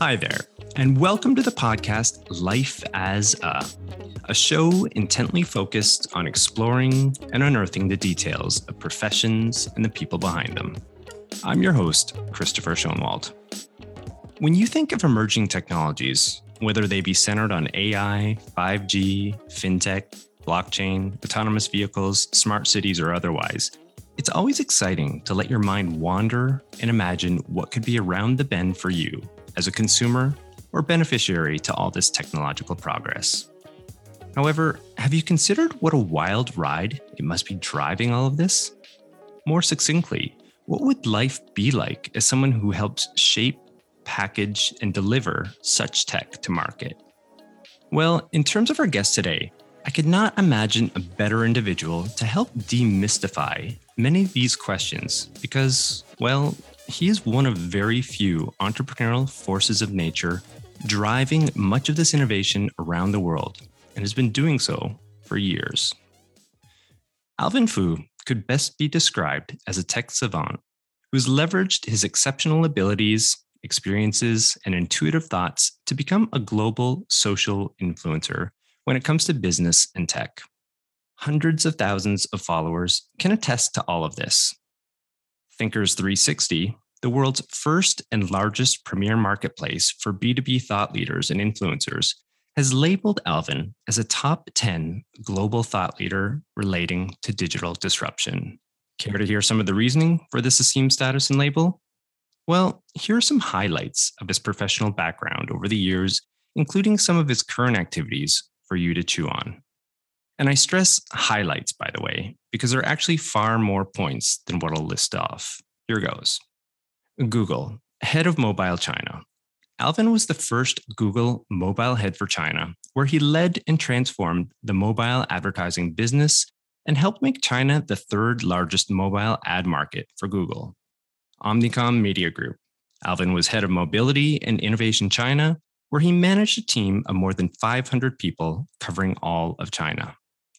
Hi there, and welcome to the podcast Life as a, a show intently focused on exploring and unearthing the details of professions and the people behind them. I'm your host, Christopher Schoenwald. When you think of emerging technologies, whether they be centered on AI, 5G, fintech, blockchain, autonomous vehicles, smart cities, or otherwise, it's always exciting to let your mind wander and imagine what could be around the bend for you as a consumer or beneficiary to all this technological progress. However, have you considered what a wild ride it must be driving all of this? More succinctly, what would life be like as someone who helps shape, package, and deliver such tech to market? Well, in terms of our guest today, I could not imagine a better individual to help demystify many of these questions because, well, he is one of very few entrepreneurial forces of nature driving much of this innovation around the world and has been doing so for years. Alvin Foo could best be described as a tech savant who's leveraged his exceptional abilities, experiences, and intuitive thoughts to become a global social influencer when it comes to business and tech. Hundreds of thousands of followers can attest to all of this. Thinkers 360, the world's first and largest premier marketplace for B2B thought leaders and influencers, has labeled Alvin as a top 10 global thought leader relating to digital disruption. Care to hear some of the reasoning for this esteemed status and label? Well, here are some highlights of his professional background over the years, including some of his current activities for you to chew on. And I stress highlights, by the way, because there are actually far more points than what I'll list off. Here goes Google, head of mobile China. Alvin was the first Google mobile head for China, where he led and transformed the mobile advertising business and helped make China the third largest mobile ad market for Google. Omnicom Media Group. Alvin was head of mobility and innovation China, where he managed a team of more than 500 people covering all of China.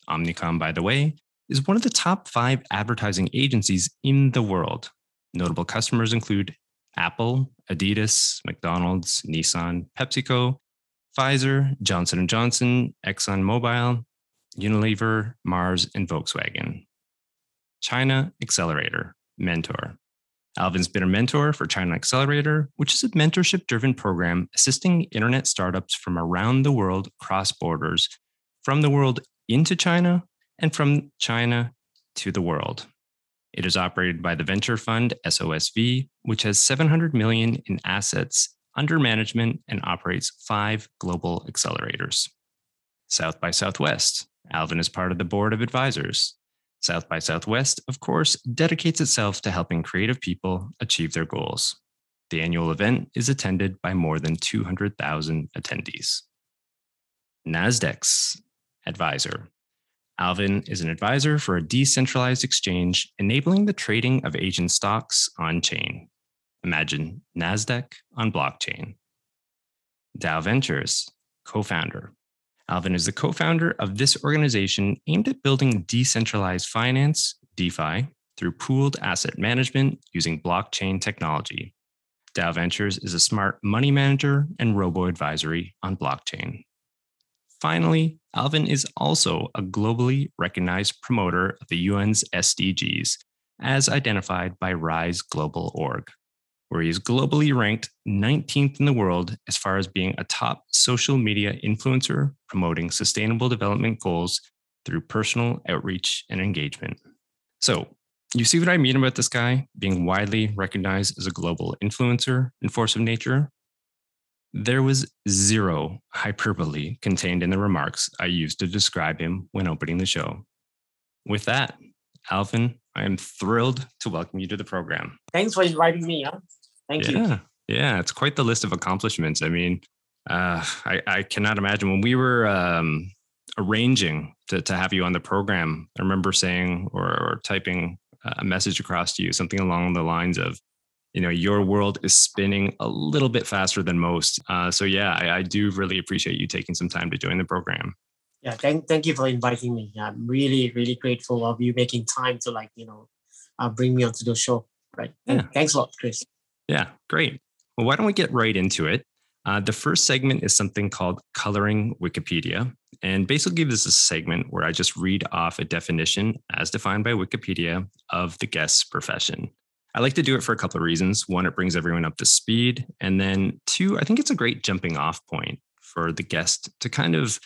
Omnicom, by the way, is one of the top five advertising agencies in the world. Notable customers include Apple, Adidas, McDonald's, Nissan, PepsiCo, Pfizer, Johnson & Johnson, ExxonMobil, Unilever, Mars, and Volkswagen. China Accelerator, Mentor. Alvin's been a mentor for China Accelerator, which is a mentorship driven program assisting internet startups from around the world cross borders, from the world into China and from China to the world. It is operated by the venture fund SOSV, which has 700 million in assets under management and operates five global accelerators. South by Southwest. Alvin is part of the board of advisors. South by Southwest, of course, dedicates itself to helping creative people achieve their goals. The annual event is attended by more than 200,000 attendees. Nasdex advisor. Alvin is an advisor for a decentralized exchange enabling the trading of Asian stocks on chain. Imagine NASDAQ on blockchain. DAO Ventures, co founder. Alvin is the co founder of this organization aimed at building decentralized finance, DeFi, through pooled asset management using blockchain technology. DAO Ventures is a smart money manager and robo advisory on blockchain. Finally, Alvin is also a globally recognized promoter of the UN's SDGs, as identified by Rise Global Org, where he is globally ranked 19th in the world as far as being a top social media influencer promoting sustainable development goals through personal outreach and engagement. So, you see what I mean about this guy being widely recognized as a global influencer and force of nature? There was zero hyperbole contained in the remarks I used to describe him when opening the show. With that, Alvin, I am thrilled to welcome you to the program. Thanks for inviting me. Huh? Thank yeah, you. Yeah, it's quite the list of accomplishments. I mean, uh, I, I, cannot imagine when we were um, arranging to, to have you on the program. I remember saying or, or typing a message across to you, something along the lines of, you know your world is spinning a little bit faster than most uh, so yeah I, I, do really appreciate you taking some time to join the program Yeah, thank thank you for inviting me. I'm really really grateful of you making time to like you know uh, bring me onto the show. Right. Yeah. Thanks a lot, Chris. Yeah, great. Well, why don't we get right into it? Uh, the first segment is something called Coloring Wikipedia. And basically, this is a segment where I just read off a definition as defined by Wikipedia of the guest's profession. I like to do it for a couple of reasons. One, it brings everyone up to speed. And then two, I think it's a great jumping off point for the guest to kind of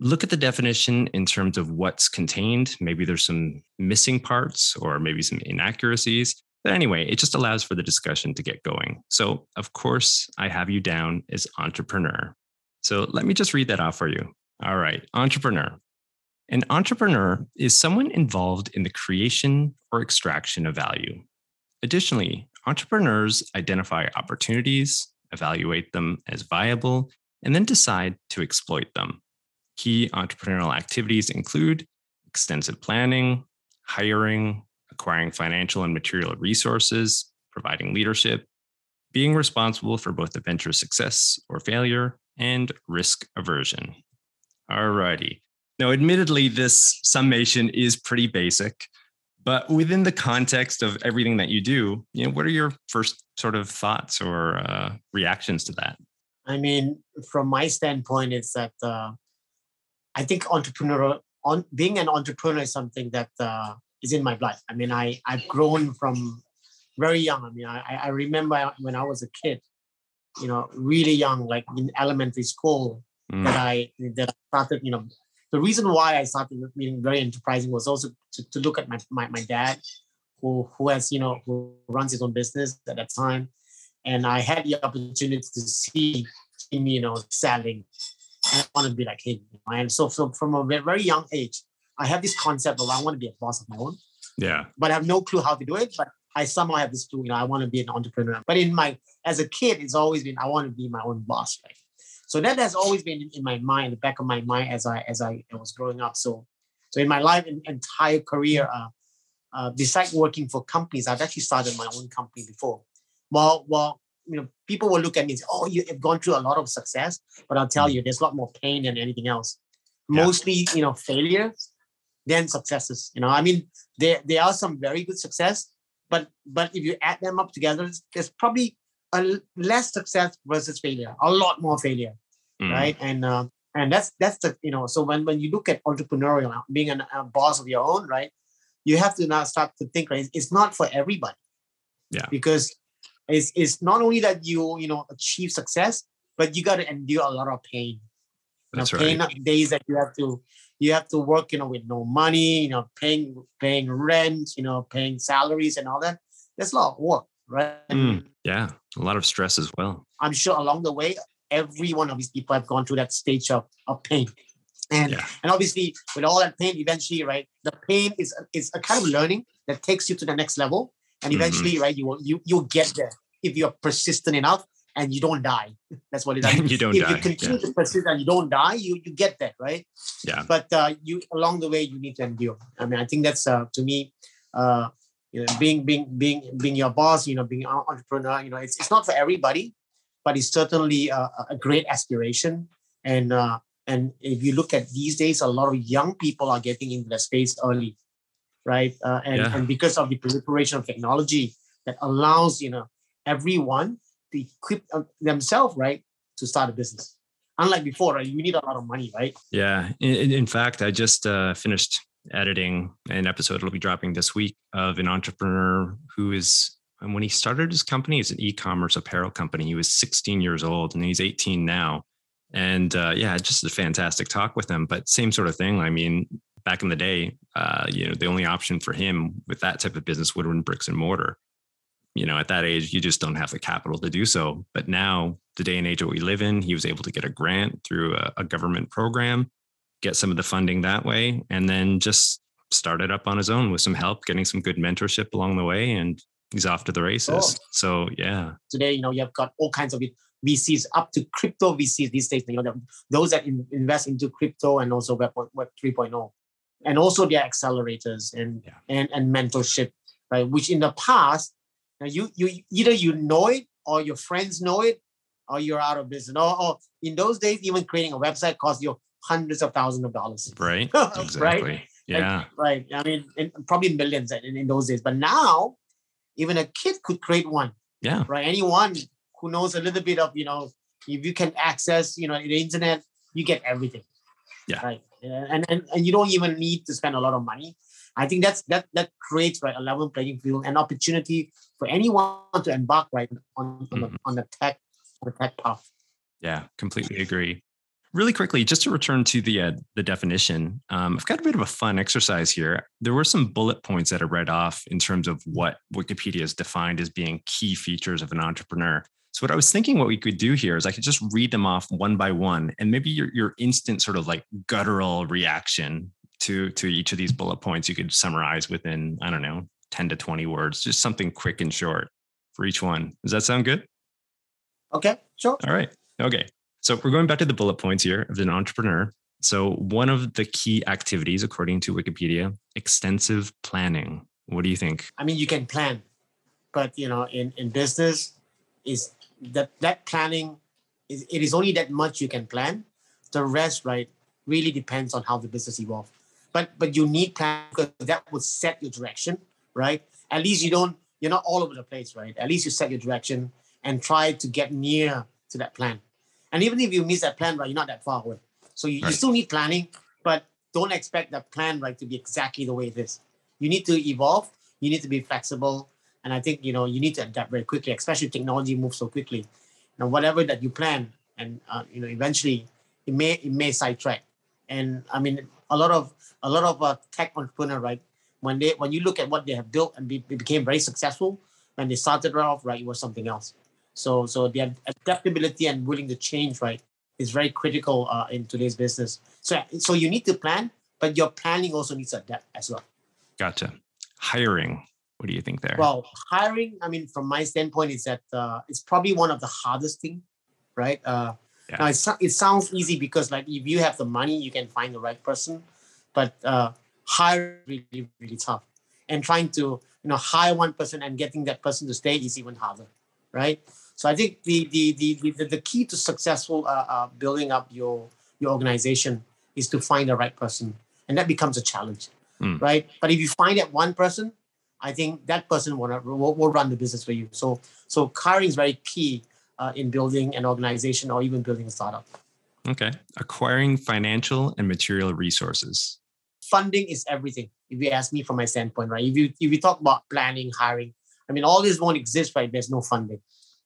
look at the definition in terms of what's contained. Maybe there's some missing parts or maybe some inaccuracies. But anyway, it just allows for the discussion to get going. So, of course, I have you down as entrepreneur. So, let me just read that off for you. All right, entrepreneur. An entrepreneur is someone involved in the creation or extraction of value. Additionally, entrepreneurs identify opportunities, evaluate them as viable, and then decide to exploit them. Key entrepreneurial activities include extensive planning, hiring, acquiring financial and material resources, providing leadership, being responsible for both the venture's success or failure, and risk aversion. Alrighty. Now, admittedly, this summation is pretty basic, but within the context of everything that you do, you know, what are your first sort of thoughts or uh, reactions to that? I mean, from my standpoint, it's that uh, I think entrepreneurial on being an entrepreneur is something that uh, is in my blood. I mean, I I've grown from very young. I mean, I I remember when I was a kid, you know, really young, like in elementary school, mm. that I that I started, you know, the reason why I started being very enterprising was also to, to look at my, my my dad, who who has you know who runs his own business at that time, and I had the opportunity to see him, you know, selling. And I want to be like him. And so, so from a very young age, I have this concept of I want to be a boss of my own. Yeah. But I have no clue how to do it. But I somehow have this clue, you know, I want to be an entrepreneur. But in my as a kid, it's always been I want to be my own boss, right? So that has always been in my mind, the back of my mind as I as I was growing up. So so in my life in, entire career, uh, uh, besides working for companies, I've actually started my own company before. Well, well, you know, people will look at me and say, "Oh, you have gone through a lot of success," but I'll tell mm. you, there's a lot more pain than anything else. Yeah. Mostly, you know, failure than successes. You know, I mean, there there are some very good success, but but if you add them up together, there's probably a less success versus failure, a lot more failure, mm. right? And uh, and that's that's the you know, so when when you look at entrepreneurial, being an, a boss of your own, right? You have to now start to think, right? It's not for everybody. Yeah. Because it's it's not only that you you know achieve success, but you got to endure a lot of pain. That's you know, pain right. Days that you have to you have to work, you know, with no money, you know, paying paying rent, you know, paying salaries and all that. There's a lot of work, right? Mm, yeah, a lot of stress as well. I'm sure along the way, every one of these people have gone through that stage of, of pain. And yeah. and obviously with all that pain, eventually, right, the pain is is a kind of learning that takes you to the next level. And mm-hmm. eventually, mm-hmm. right, you will you you'll get there if you're persistent enough and you don't die. That's what it is. you don't if die. you continue yeah. to persist and you don't die, you you get that, right? Yeah. But uh, you along the way you need to endure. I mean, I think that's uh, to me, uh, you know, being being being being your boss, you know, being an entrepreneur, you know, it's it's not for everybody, but it's certainly a, a great aspiration. And uh, and if you look at these days, a lot of young people are getting into the space early, right? Uh, and yeah. and because of the proliferation of technology that allows you know everyone to equip uh, themselves, right, to start a business. Unlike before, right, you need a lot of money, right? Yeah. In, in fact, I just uh, finished editing an episode. It'll be dropping this week of an entrepreneur who is, and when he started his company, it's an e-commerce apparel company. He was 16 years old, and he's 18 now. And uh, yeah, just a fantastic talk with him. But same sort of thing. I mean, back in the day, uh, you know, the only option for him with that type of business would have been bricks and mortar you know, at that age, you just don't have the capital to do so. But now, the day and age that we live in, he was able to get a grant through a, a government program, get some of the funding that way, and then just started up on his own with some help, getting some good mentorship along the way, and he's off to the races. Oh. So yeah. Today, you know, you've got all kinds of VCs up to crypto VCs these days. You know, those that invest into crypto and also Web Web 3.0, and also their accelerators and yeah. and and mentorship, right? Which in the past now you you either you know it or your friends know it or you're out of business. Or, or in those days, even creating a website cost you hundreds of thousands of dollars. Right. Exactly. right? Yeah. Right. I mean, probably millions in, in those days. But now, even a kid could create one. Yeah. Right. Anyone who knows a little bit of, you know, if you can access, you know, the internet, you get everything. Yeah. Right. And, and and you don't even need to spend a lot of money. I think that's that that creates right a level playing field and opportunity for anyone to embark right on on, Mhm. the, on the tech on the tech path. Yeah, completely agree. Really quickly, just to return to the uh, the definition, um, I've got a bit of a fun exercise here. There were some bullet points that I read off in terms of what Wikipedia has defined as being key features of an entrepreneur. So what I was thinking, what we could do here is I could just read them off one by one, and maybe your your instant sort of like guttural reaction to to each of these bullet points you could summarize within I don't know ten to twenty words, just something quick and short for each one. Does that sound good? Okay, sure. All right. Okay. So we're going back to the bullet points here of an entrepreneur. So one of the key activities, according to Wikipedia, extensive planning. What do you think? I mean, you can plan, but you know, in in business, is that that planning is it is only that much you can plan. The rest, right, really depends on how the business evolves. But but you need plan because that would set your direction, right? At least you don't you're not all over the place, right? At least you set your direction and try to get near to that plan. And even if you miss that plan, right, you're not that far away. So you, you still need planning, but don't expect that plan right to be exactly the way it is. You need to evolve. You need to be flexible, and I think you know you need to adapt very quickly, especially technology moves so quickly. Now, whatever that you plan, and uh, you know, eventually it may it may sidetrack. And I mean, a lot of a lot of uh, tech entrepreneur, right? When they when you look at what they have built and be, became very successful, when they started off, right, it was something else. So so the adaptability and willing to change, right, is very critical uh, in today's business. So so you need to plan, but your planning also needs to adapt as well. Gotcha. Hiring. What do you think there? Well, hiring, I mean, from my standpoint, is that uh, it's probably one of the hardest thing, right? Uh, Yeah. Now it, it sounds easy because like if you have the money, you can find the right person, but uh, hire really really tough, and trying to you know hire one person and getting that person to stay is even harder, right? So I think the the the the, the key to successful uh, uh, building up your your organization is to find the right person, and that becomes a challenge, Mm. right? But if you find that one person, I think that person will, will, will run the business for you. So so hiring is very key uh, in building an organization or even building a startup. okay. Acquiring financial and material resources. Funding is everything. If you ask me from my standpoint, right? If you if you talk about planning, hiring, I mean, all this won't exist, right? There's no funding,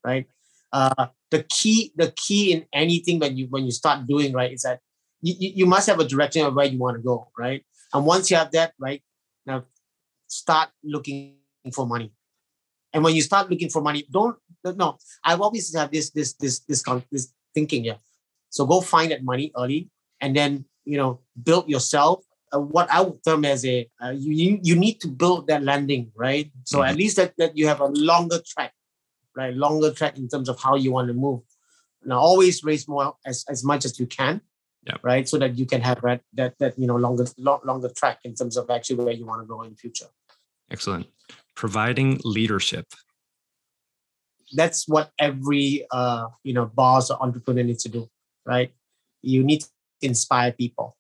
right? Uh, the key the key in anything when you when you start doing right is that you, you you must have a direction of where you want to go, right? And once you have that, right, now start looking for money. And when you start looking for money, don't no. I've always have this this this this this thinking yeah. So go find that money early, and then you know build yourself. Uh, what I would term as a uh, you you need to build that landing right. So at least that that you have a longer track, right? Longer track in terms of how you want to move. Now always raise more as as much as you can. Yep. Right, so that you can have that that that you know longer lo- longer track in terms of actually where you want to go in the future. Excellent. Providing leadership. That's what every uh, you know boss or entrepreneur needs to do right? You need to inspire people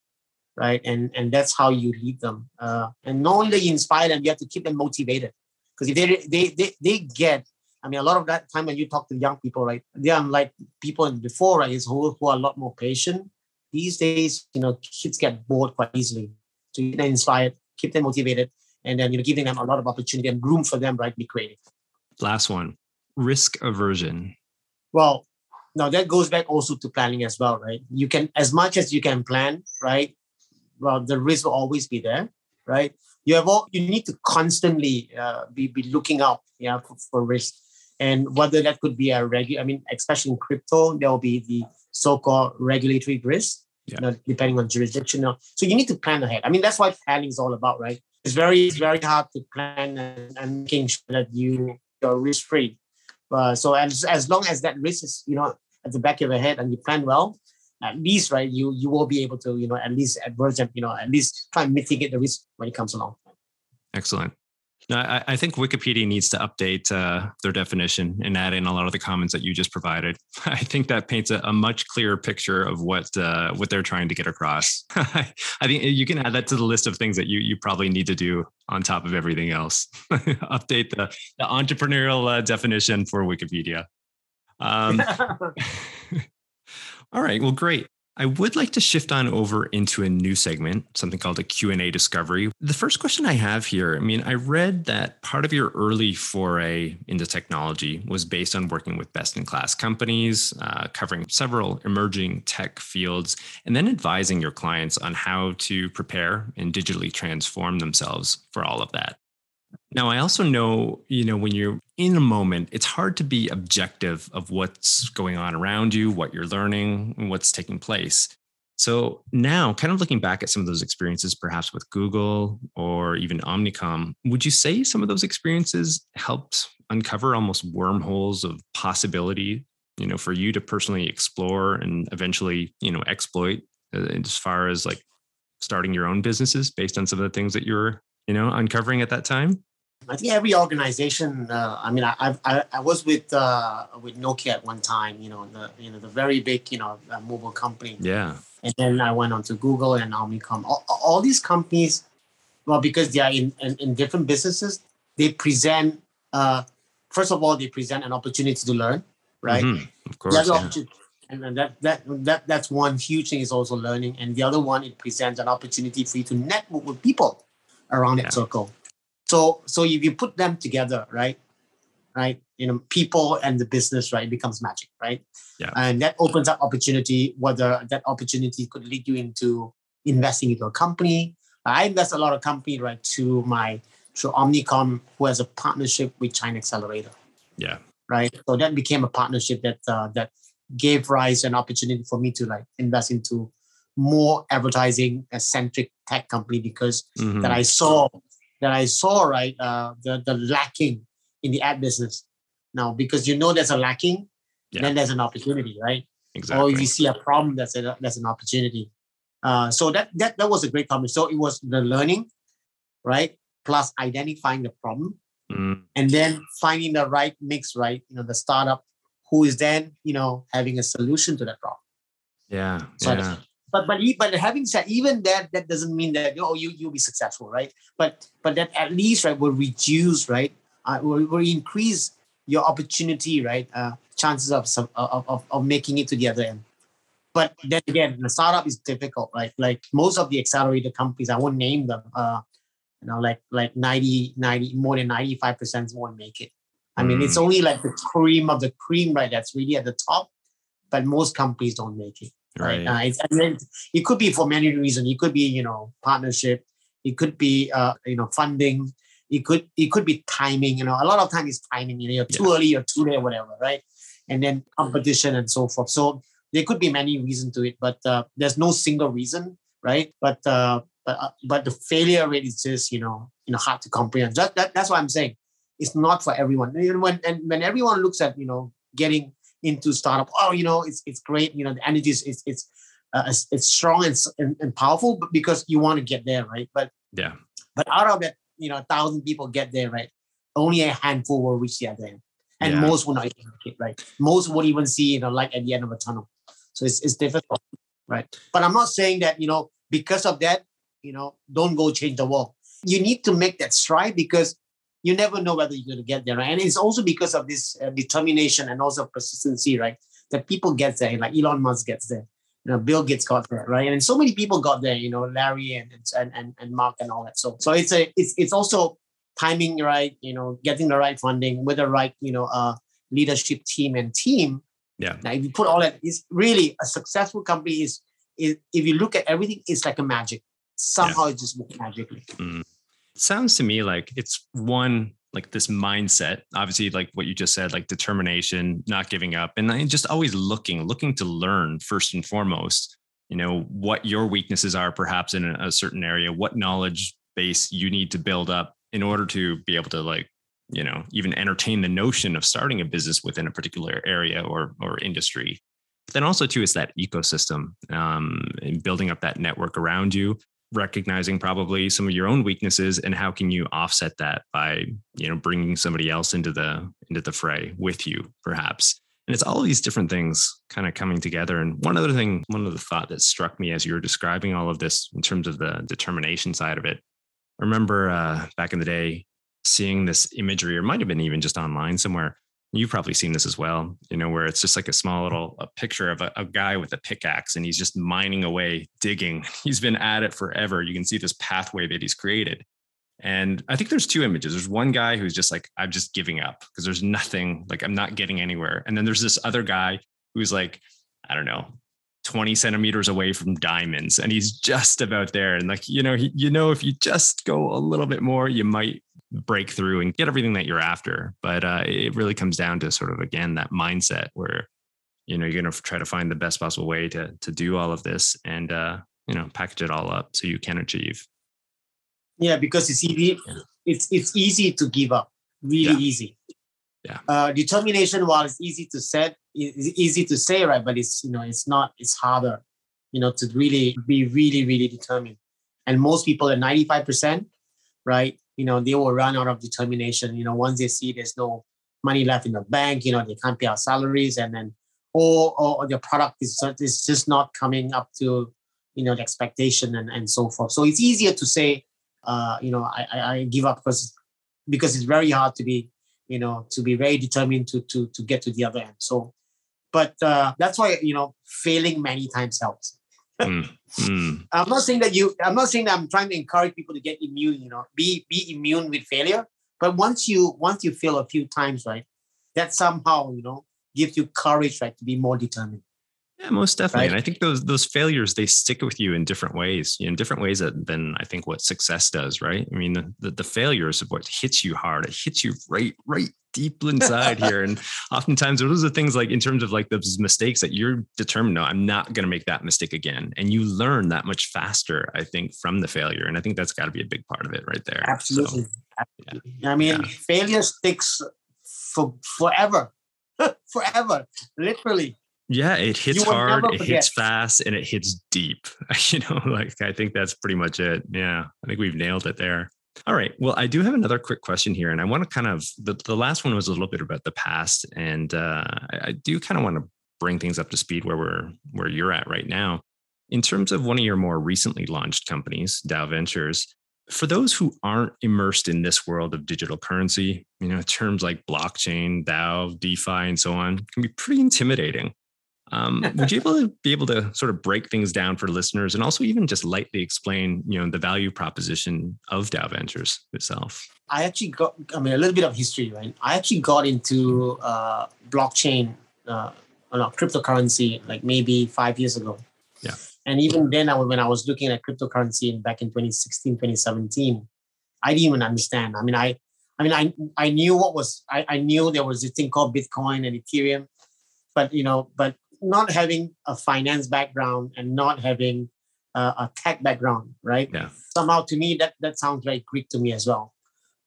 right? And and that's how you lead them. Uh, and not only inspire them you have to keep them motivated. Because if they, they they they get i mean a lot of that time when you talk to young people right they are like people before right is who, who are a lot more patient. These days you know kids get bored quite easily. So you them inspired keep them motivated and then you know giving them a lot of opportunity and room for them right be creative. Last one. Risk aversion. Well, now that goes back also to planning as well, right? You can, as much as you can plan, right? Well, the risk will always be there, right? You have all, you need to constantly uh, be, be looking out, yeah, for, for risk. And whether that could be a regular, I mean, especially in crypto, there will be the so-called regulatory risk, Yeah. you know, depending on jurisdiction. So you need to plan ahead. I mean, that's what planning is all about, right? It's very, it's very hard to plan and, and making sure that you you're risk free. Uh, so as as long as that risk is you know at the back of your head and you plan well, at least right you you will be able to you know at least adverse you know at least try and mitigate the risk when it comes along. Excellent. No, I, I, think Wikipedia needs to update uh, their definition and add in a lot of the comments that you just provided. I think that paints a, a much clearer picture of what uh, what they're trying to get across. I think you can add that to the list of things that you you probably need to do on top of everything else. update the, the entrepreneurial uh, definition for Wikipedia. Um, all right. Well, great. I would like to shift on over into a new segment, something called a Q&A discovery. The first question I have here, I mean, I read that part of your early foray into technology was based on working with best-in-class companies, uh, covering several emerging tech fields, and then advising your clients on how to prepare and digitally transform themselves for all of that. Now, I also know, you know, when you're in a moment, it's hard to be objective of what's going on around you, what you're learning, and what's taking place. So now, kind of looking back at some of those experiences, perhaps with Google or even Omnicom, would you say some of those experiences helped uncover almost wormholes of possibility, you know, for you to personally explore and eventually, you know, exploit uh, as far as like starting your own businesses based on some of the things that you're, you know, uncovering at that time? I think every organization. Uh, I mean, I, I I was with uh, with Nokia at one time. You know, the you know the very big you know uh, mobile company. Yeah. And then I went on to Google and Omnicom. All, all these companies, well, because they are in, in, in different businesses, they present. Uh, first of all, they present an opportunity to learn, right? Mm-hmm. Of course. Yeah. And that, that that that's one huge thing is also learning, and the other one it presents an opportunity for you to network with people around yeah. that circle so so if you put them together, right, right, you know, people and the business, right, becomes magic, right? Yeah. And that opens up opportunity. Whether that opportunity could lead you into investing into a company. I invest a lot of company right to my through Omnicom, who has a partnership with China Accelerator. Yeah. Right. So that became a partnership that uh, that gave rise an opportunity for me to like invest into more advertising centric tech company because mm-hmm. that I saw that I saw, right, uh, the the lacking in the ad business now because you know there's a lacking, yeah. then there's an opportunity, right? Exactly. Or if you see a problem, that's a, that's an opportunity. Uh, so that that that was a great comment. So it was the learning, right, plus identifying the problem, mm. and then finding the right mix, right? You know, the startup who is then you know having a solution to that problem. Yeah. So yeah but but but having said even that that doesn't mean that oh you you'll be successful right? But but that at least right will reduce right uh, will, will increase your opportunity right uh, chances of, some, of, of of making it to the other end. But then again the startup is difficult right? Like most of the accelerator companies i won't name them uh you know like like 90 90 more than 95 percent won't make it. I mean mm. it's only like the cream of the cream right that's really at the top but most companies don't make it Right. Uh, it's, it could be for many reasons. It could be, you know, partnership. It could be, uh, you know, funding. It could, it could be timing. You know, a lot of time is timing. You know, you're too early or too late, or whatever, right? And then competition and so forth. So there could be many reasons to it, but uh, there's no single reason, right? But uh, but uh, but the failure rate is just, you know, you know, hard to comprehend. That, that that's what I'm saying. It's not for everyone. And when and when everyone looks at, you know, getting into startup. Oh, you know, it's it's great. You know, the energy is it's it's, uh, it's, it's strong and, and, and powerful, but because you want to get there, right? But yeah, but out of that, you know, a thousand people get there, right? Only a handful will reach the other end, and yeah. most will not even make it, right? Most won't even see you know light at the end of a tunnel. So it's it's difficult, right? But I'm not saying that you know because of that, you know, don't go change the world. You need to make that stride because you never know whether you're going to get there, right? And it's also because of this uh, determination and also persistency, right? That people get there, like Elon Musk gets there, you know, Bill Gates got there, right? And so many people got there, you know, Larry and and and, and Mark and all that. So so it's a it's it's also timing right, you know, getting the right funding with the right, you know, uh, leadership team and team. Yeah. Now, if you put all that, it's really a successful company is, is if you look at everything, it's like a magic. Somehow yeah. it just works magically. Mm sounds to me like it's one like this mindset obviously like what you just said like determination not giving up and just always looking looking to learn first and foremost you know what your weaknesses are perhaps in a certain area what knowledge base you need to build up in order to be able to like you know even entertain the notion of starting a business within a particular area or or industry. But then also too it's that ecosystem um, and building up that network around you recognizing probably some of your own weaknesses and how can you offset that by you know bringing somebody else into the into the fray with you perhaps? And it's all these different things kind of coming together. And one other thing one of the thought that struck me as you were describing all of this in terms of the determination side of it I remember uh, back in the day seeing this imagery or might have been even just online somewhere you've probably seen this as well you know where it's just like a small little a picture of a, a, guy with a pickaxe and he's just mining away digging. He's been at it forever. You can see this pathway that he's created. And i think there's two images. There's one guy who's just like i'm just giving up because there's nothing like i'm not getting anywhere. And then there's this other guy who's like i don't know 20 centimeters away from diamonds and he's just about there. And like you know he, you know if you just go a little bit more you might break through and get everything that you're after. But uh, it really comes down to sort of again that mindset where you know you're going to try to find the best possible way to to do all of this and uh, you know package it all up so you can achieve. Yeah, because it's easy. It's it's easy to give up. Really yeah. easy. Yeah. Uh, determination, while it's easy to set, it's easy to say, right? But it's you know it's not. It's harder, you know, to really be really really determined. And most people are ninety five percent, right? You know, they will run out of determination. You know, once they see there's no money left in the bank, you know, they can't pay our salaries, and then or or the product is is just not coming up to you know the expectation and and so forth. So it's easier to say, uh, you know, I I give up because because it's very hard to be you know to be very determined to to to get to the other end. So, but uh, that's why you know failing many times helps mm, mm. I'm not saying that you. I'm not saying that I'm trying to encourage people to get immune. You know, be be immune with failure. But once you once you fail a few times, right, that somehow you know gives you courage, right, to be more determined. Yeah, most definitely. Right? And I think those those failures they stick with you in different ways, in different ways than I think what success does, right? I mean, the, the, the failures of what hits you hard. It hits you right right deep inside here. And oftentimes those are things like in terms of like those mistakes that you're determined, no, I'm not going to make that mistake again. And you learn that much faster, I think, from the failure. And I think that's got to be a big part of it right there. Absolutely. So, Absolutely. Yeah. I mean, yeah. failure sticks for forever, forever, literally. Yeah, it hits hard, it hits fast, and it hits deep. You know, like I think that's pretty much it. Yeah, I think we've nailed it there. All right. Well, I do have another quick question here, and I want to kind of the, the last one was a little bit about the past, and uh, I, I do kind of want to bring things up to speed where we're where you're at right now. In terms of one of your more recently launched companies, DAO Ventures, for those who aren't immersed in this world of digital currency, you know, terms like blockchain, DAO, DeFi, and so on can be pretty intimidating. Um, would you able to be able to sort of break things down for listeners and also even just lightly explain, you know, the value proposition of DAO Ventures itself? I actually got, I mean, a little bit of history, right? I actually got into uh, blockchain, uh, no, cryptocurrency, like maybe five years ago. Yeah. And even then, I, when I was looking at cryptocurrency in, back in 2016, 2017, I didn't even understand. I mean, I, I mean, I, I knew what was, I, I knew there was this thing called Bitcoin and Ethereum, but you know, but not having a finance background and not having uh, a tech background, right? Yeah. Somehow, to me, that that sounds very Greek to me as well.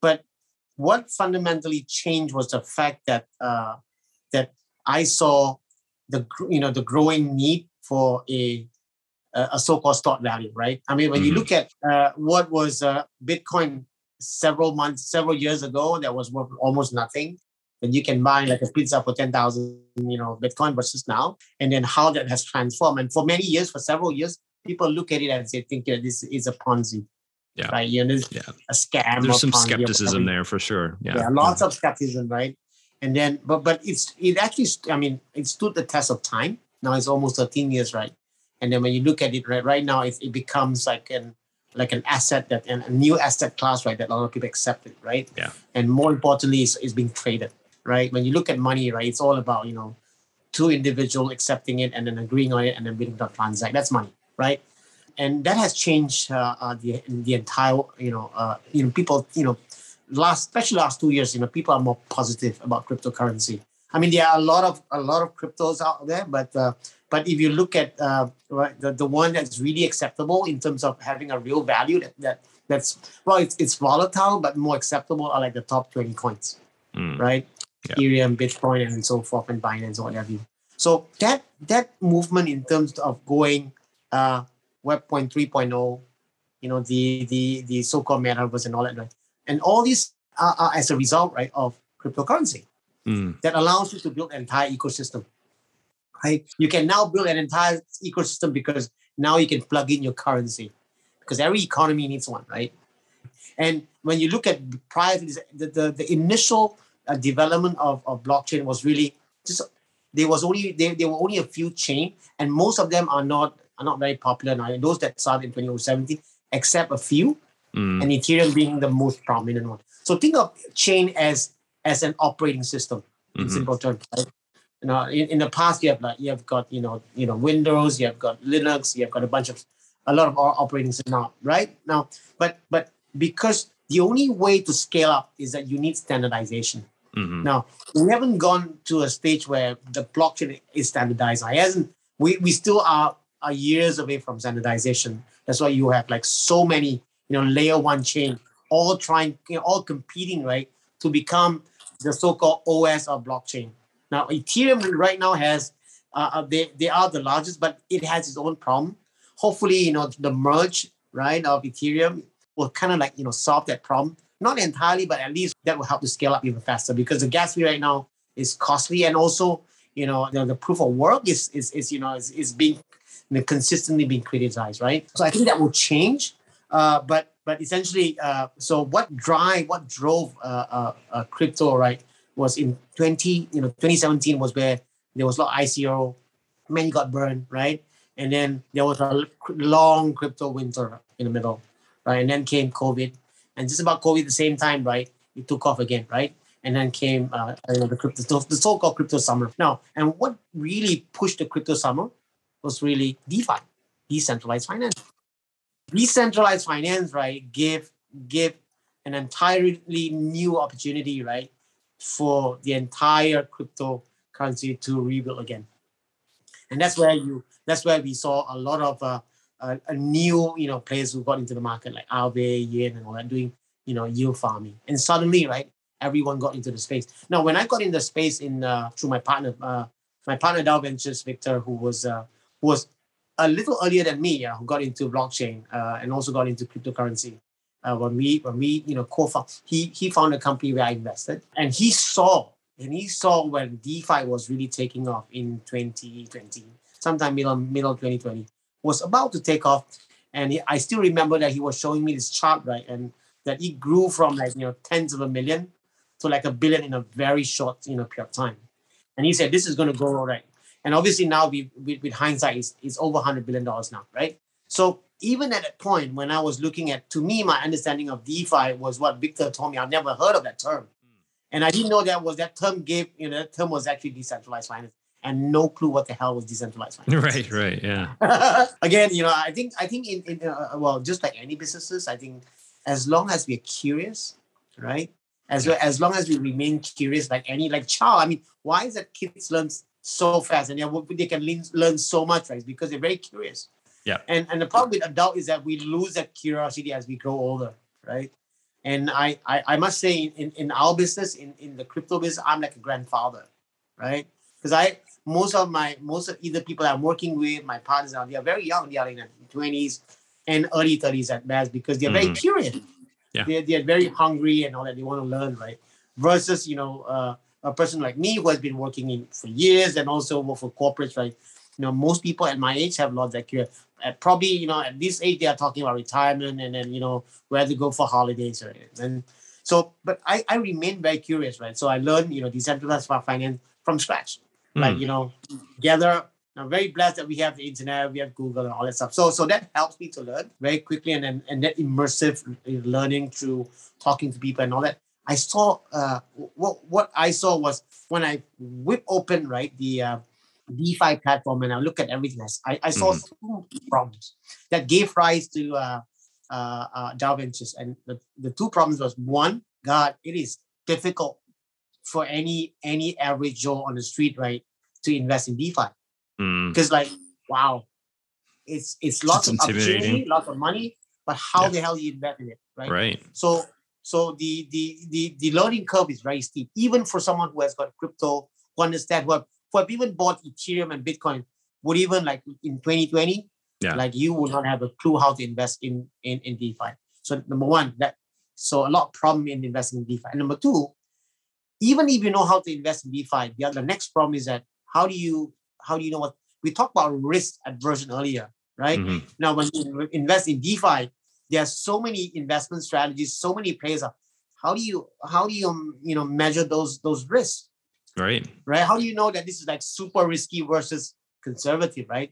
But what fundamentally changed was the fact that uh, that I saw the you know the growing need for a a so-called stock value, right? I mean, when mm-hmm. you look at uh, what was uh, Bitcoin several months, several years ago, that was worth almost nothing that you can buy like a pizza for 10,000, you know, Bitcoin versus now, and then how that has transformed. And for many years, for several years, people look at it and they think yeah, this is a Ponzi. Yeah. Right. You know, yeah. a scam. There's some skepticism there for sure. Yeah. Yeah. Lots of skepticism, right? And then, but but it's it actually, I mean, it stood the test of time. Now it's almost 13 years, right? And then when you look at it right, right now, it, it becomes like an like an asset that and a new asset class, right? That a lot of people accept it, right? Yeah. And more importantly, is, is being traded right? When you look at money, right, it's all about, you know, two individual accepting it and then agreeing on it and then willing to transact. That's money, right? And that has changed uh, uh, the the entire, you know, uh, you know, people, you know, last especially last two years, you know, people are more positive about cryptocurrency. I mean, there are a lot of a lot of cryptos out there, but uh, but if you look at uh, right, the, the one that's really acceptable in terms of having a real value that, that that's well, it's, it's volatile but more acceptable are like the top twenty coins, mm. right? Yeah. Ethereum, Bitcoin, and so forth, and Binance or whatever. So that that movement in terms of going uh, Web 3.0, you know, the the the so-called metaverse and all that, right? And all these are, are as a result, right, of cryptocurrency Mm. that allows you to build an entire ecosystem. Right? You can now build an entire ecosystem because now you can plug in your currency because every economy needs one, right? And when you look at prior to this, the, the, the initial uh, development of, of blockchain was really just there was only there, there were only a few chain and most of them are not are not very popular now. Those that started in 2017, except a few, Mm. and Ethereum being the most prominent one. So think of chain as as an operating system in Mhm. simple terms. Right? You know, in, in the past you have like you have got you know you know Windows, you have got Linux, you have got a bunch of a lot of operating systems now, right? Now, but but because the only way to scale up is that you need standardization. Mhm. Now, we haven't gone to a stage where the blockchain is standardized. I hasn't. We we still are are years away from standardization. That's why you have like so many, you know, layer one chain, all trying, you know, all competing, right, to become the so-called OS of blockchain. Now, Ethereum right now has, uh, uh, they they are the largest, but it has its own problem. Hopefully, you know, the merge right of Ethereum will kind of like you know solve that problem. Not entirely, but at least that will help to scale up even faster because the gas fee right now is costly and also you know the, the proof of work is is, is you know is, is being you know, consistently being criticized right? So i think that will change uh, but but essentially uh, so what drive what drove uh, uh, uh, crypto right was in 20 you know 2017 was where there was a lot of ico many got burned right? And then there was a long crypto winter in the middle right? And then came covid and just about covid the same time right it took off again right and then came uh, the crypto, the so-called crypto summer. Now, and what really pushed the crypto summer was really DeFi, decentralized finance. Decentralized finance, right, give give an entirely new opportunity, right, for the entire cryptocurrency to rebuild again. And that's where you that's where we saw a lot of uh, uh, a new you know players who got into the market like Aave, Yearn, and all that doing you know yield farming. And suddenly, right, everyone got into the space. Now, when I got in the space in uh, through my partner, uh, my partner DAO Ventures, Victor, who was uh, who was a little earlier than me, yeah, who got into blockchain uh, and also got into cryptocurrency. Uh, when we when we you know co-found, he he found a company where I invested, and he saw and he saw when DeFi was really taking off in 2020, sometime middle middle 2020, was about to take off, and he, I still remember that he was showing me this chart right, and that it grew from like you know tens of a million to like a billion in a very short you know period of time. And he said this is going to go all right. And obviously now we, with, with hindsight, it's, it's over hundred billion dollars now, right? So even at that point, when I was looking at, to me, my understanding of DeFi was what Victor told me. I've never heard of that term, hmm. and I didn't know that was that term gave you know that term was actually decentralized finance, and no clue what the hell was decentralized finance. Right, right, yeah. Again, you know, I think I think in, in uh, well, just like any businesses, I think as long as we're curious, right? As well, as long as we remain curious, like any like child. I mean, why is that kids learn so fast and they, they can learn, learn so much, right? Because they're very curious. Yeah. And and the problem with adult is that we lose that curiosity as we grow older, right? And I I, I must say in, in our business, in, in the crypto business, I'm like a grandfather, right? Because I most of my most of either people I'm working with, my partners are they are very young, they are in their twenties and early 30s at best because they're very Mhm. curious. Yeah. They're, they're very hungry and all that. They want to learn, right? Versus, you know, uh, a person like me who has been working in for years and also work for corporates, right? You know, most people at my age have lost that curiosity. At probably, you know, at this age, they are talking about retirement and then, you know, where to go for holidays, right? And so, but I, I remain very curious, right? So I learned, you know, decentralized finance from scratch. Like, Mm. you know, gather I'm very blessed that we have the internet, we have Google and all that stuff. So so that helps me to learn very quickly and and, and that immersive learning through talking to people and all that. I saw uh, what what I saw was when I whip open right the uh, DeFi platform and I look at everything. I, I saw two problems that gave rise to uh, uh, uh, DAO Ventures, and the, the two problems was one, God, it is difficult for any any average Joe on the street right to invest in DeFi Mm. because like wow it's it's lots of opportunity lots of money but how Yeah. the hell do you invest in it right, Right. so so the, the the the learning curve is very steep even for someone who has got crypto who understand have, who have even bought ethereum and bitcoin would even like in 2020 Yeah. Like you will not have a clue how to invest in in, in DeFi. So number one, that so a lot of problem in investing in DeFi. And number two, even if you know how to invest in DeFi, the other next problem is that how do you how do you know what we talked about risk aversion earlier, right? Mhm. Now, when you invest in DeFi, there are so many investment strategies, so many players. How do you how do you um, you know measure those those risks, Right. right? How do you know that this is like super risky versus conservative, right?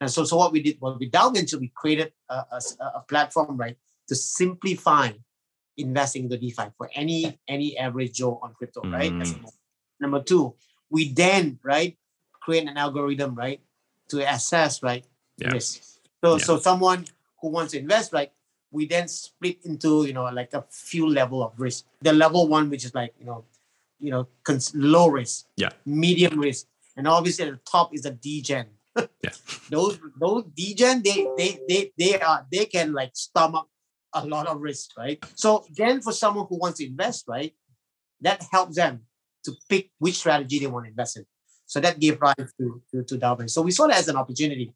And so, so what we did, what we delved into, we created a, a, a platform, right, to simplify investing into DeFi for any any average Joe on crypto, right? Mm. number two. We then right create an algorithm, right, to assess right Yeah. risk. So Yeah. so someone who wants to invest, like we then split into you know like a few level of risk. The level one, which is like you know, you know, cons- low risk, Yeah. medium risk, and obviously at the top is a degen. Yeah. those those degen, they they they they are they can like stomach a lot of risk, right? So then for someone who wants to invest, right, that helps them to pick which strategy they want to invest in. So that gave rise to to, to Dalvin. So we saw that as an opportunity,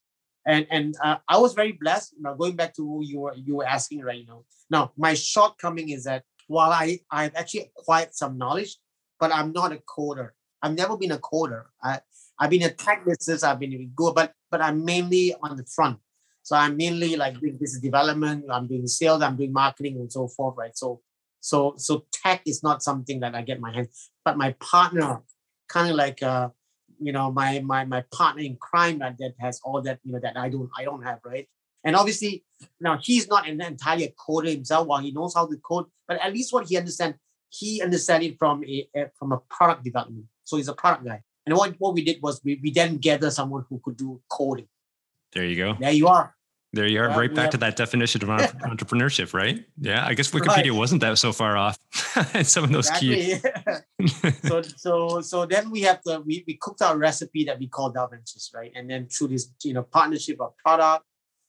and and uh, I was very blessed. Now going back to who you were you were asking right now. Now my shortcoming is that while I I've actually acquired some knowledge, but I'm not a coder. I've never been a coder. I I've been a tech business. I've been good, but but I'm mainly on the front. So I'm mainly like doing business development. I'm doing sales. I'm doing marketing and so forth. Right. So so so tech is not something that I get my hands. But my partner, kind of like uh, you know, my my my partner in crime that, that has all that you know that I don't I don't have. Right. And obviously now he's not an entirely a coder himself. While he knows how to code, but at least what he understands, he understands it from a, a from a product development. So he's a product guy. And what, what we did was we, we then gather someone who could do coding. There you go. There you are. There you are, Well, right back have- to that definition of entrepreneurship, right? Yeah, I guess Wikipedia Right. wasn't that so far off. and some of those key. Exactly. so so so then we have to we, we cooked our recipe that we call DAO Ventures, right? And then through this you know partnership of product,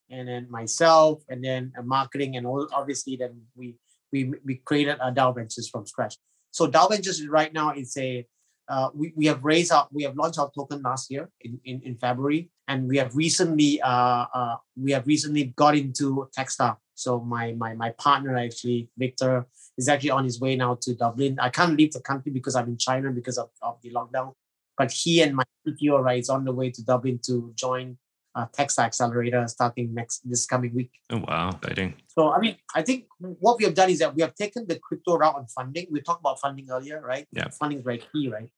and then myself, and then marketing, and all, obviously then we we we created a DAO Ventures from scratch. So DAO Ventures right now is a uh, we, we have raised our we have launched our token last year in, in, in February, and we have recently uh, uh, we have recently got into Techstar. So my my my partner actually Victor is actually on his way now to Dublin. I can't leave the country because I'm in China because of, of the lockdown. But he and my CTO right is on the way to Dublin to join uh, Techstar Accelerator starting next this coming week. Oh wow, exciting. So I mean, I think what we have done is that we have taken the crypto route on funding. We talked about funding earlier, right? Yeah. Funding is very key, right?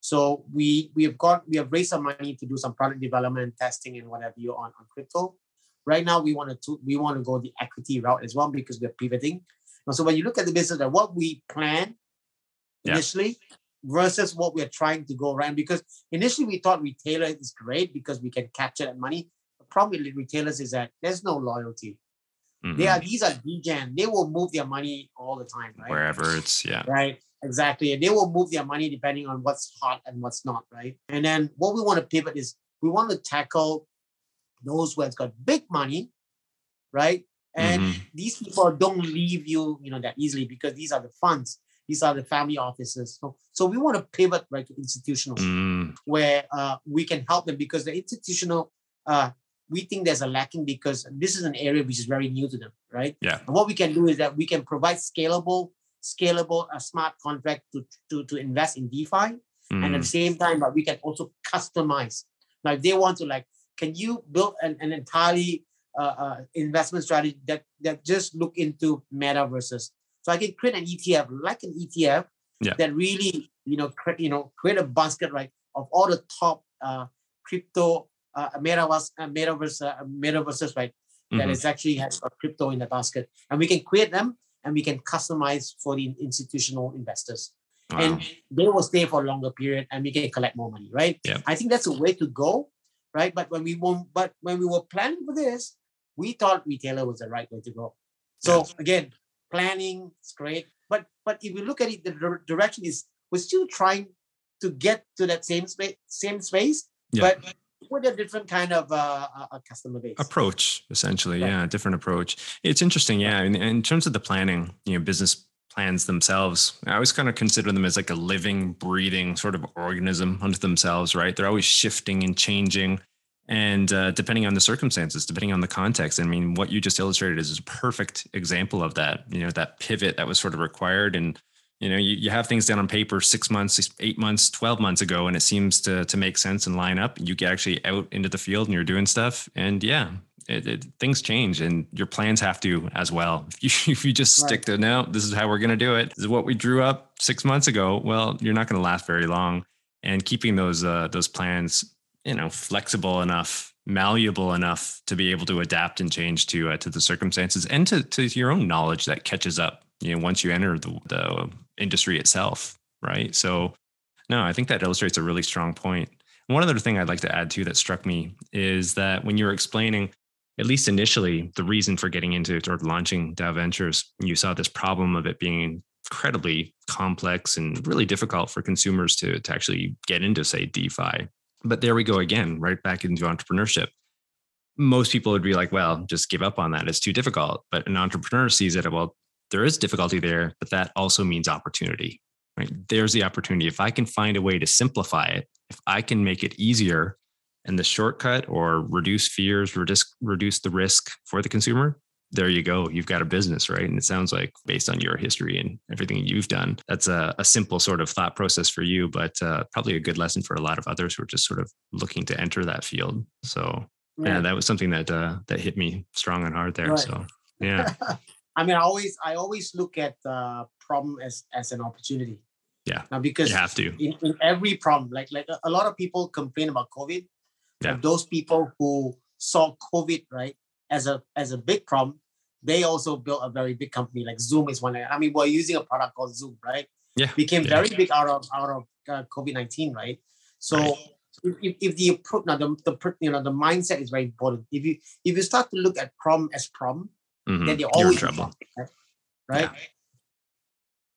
So we we have got we have raised some money to do some product development, testing, and whatever you on on crypto. Right now, we want to we want to go the equity route as well because we're pivoting. And so when you look at the business, that what we planned Yeah. initially versus what we're trying to go around, because initially we thought retailer is great because we can capture that money. The problem with retailers is that there's no loyalty. They Mhm. are these are degen. They will move their money all the time, right? Wherever it's, yeah. Right. Exactly. And they will move their money depending on what's hot and what's not, right? And then what we want to pivot is we want to tackle those who has got big money, right? And Mhm. these people don't leave you, you know, that easily because these are the funds, these are the family offices. So, so we want to pivot right to institutional Mm, where uh, we can help them because the institutional, uh, we think there's a lacking because this is an area which is very new to them, right? Yeah. And what we can do is that we can provide scalable, scalable, a smart contract to, to, to invest in DeFi. And at mm, the same time, but we can also customize. Now, if they want to like, can you build an, an entirely uh, uh, investment strategy that, that just look into metaverses? So I can create an ETF, like an ETF, Yeah. that really, you know, cre- you know, create a basket right of all the top uh, crypto uh, metaverse, uh, metaverse, uh, metaverses, right? That mhm. is actually has a crypto in the basket, and we can create them and we can customize for the institutional investors Wow. and they will stay for a longer period and we can collect more money right Yeah. i think that's a way to go right but when we won't but when we were planning for this we thought retailer was the right way to go so again planning is great. But but if you look at it the direction is we're still trying to get to that same space same space Yeah. but with a different kind of uh, uh, customer base. Approach essentially Right. yeah different approach. It's interesting yeah in, in terms of the planning you know business plans themselves i always kind of consider them as like a living breathing sort of organism unto themselves right? They're always shifting and changing And uh, depending on the circumstances, depending on the context, I mean, what you just illustrated is a perfect example of that. You know, that pivot that was sort of required, and you know, you, you have things down on paper six months, eight months, twelve months ago, and it seems to to make sense and line up. You get actually out into the field and you're doing stuff, and yeah, it, it, things change and your plans have to as well. If you, if you just right. stick to no, this is how we're going to do it. This is what we drew up six months ago. Well, you're not going to last very long. And keeping those uh, those plans, you know, flexible enough, malleable enough to be able to adapt and change to uh, to the circumstances and to to your own knowledge that catches up. You know, once you enter the, the industry itself, right? So, no, I think that illustrates a really strong point. One other thing I'd like to add too that struck me is that when you were explaining at least initially, the reason for getting into or launching DAO Ventures, you saw this problem of it being incredibly complex and really difficult for consumers to, to actually get into, say, DeFi. But there we go again, right back into entrepreneurship. Most people would be like, well, just give up on that. It's too difficult. But an entrepreneur sees it, well, there is difficulty there, but that also means opportunity, right? There's the opportunity. If I can find a way to simplify it, if I can make it easier and the shortcut or reduce fears, reduce reduce the risk for the consumer, there you go. You've got a business, right? And it sounds like based on your history and everything you've done, that's a, a simple sort of thought process for you, but uh, probably a good lesson for a lot of others who are just sort of looking to enter that field. So yeah, yeah that was something that uh, that hit me strong and hard there. Right. So yeah. I mean, I always I always look at the problem as as an opportunity. Yeah. Now because you have to in, in every problem, like like a lot of people complain about COVID, yeah. those people who saw COVID right as a as a big problem, they also built a very big company. Like Zoom is one. I mean, we're using a product called Zoom, right? Yeah, became yeah. very big out of out of uh, COVID nineteen, right? So. Right. If, if the approach now the, the you know the mindset is very important. If you if you start to look at problem as problem, mm-hmm. then you're always you're in trouble, right? right?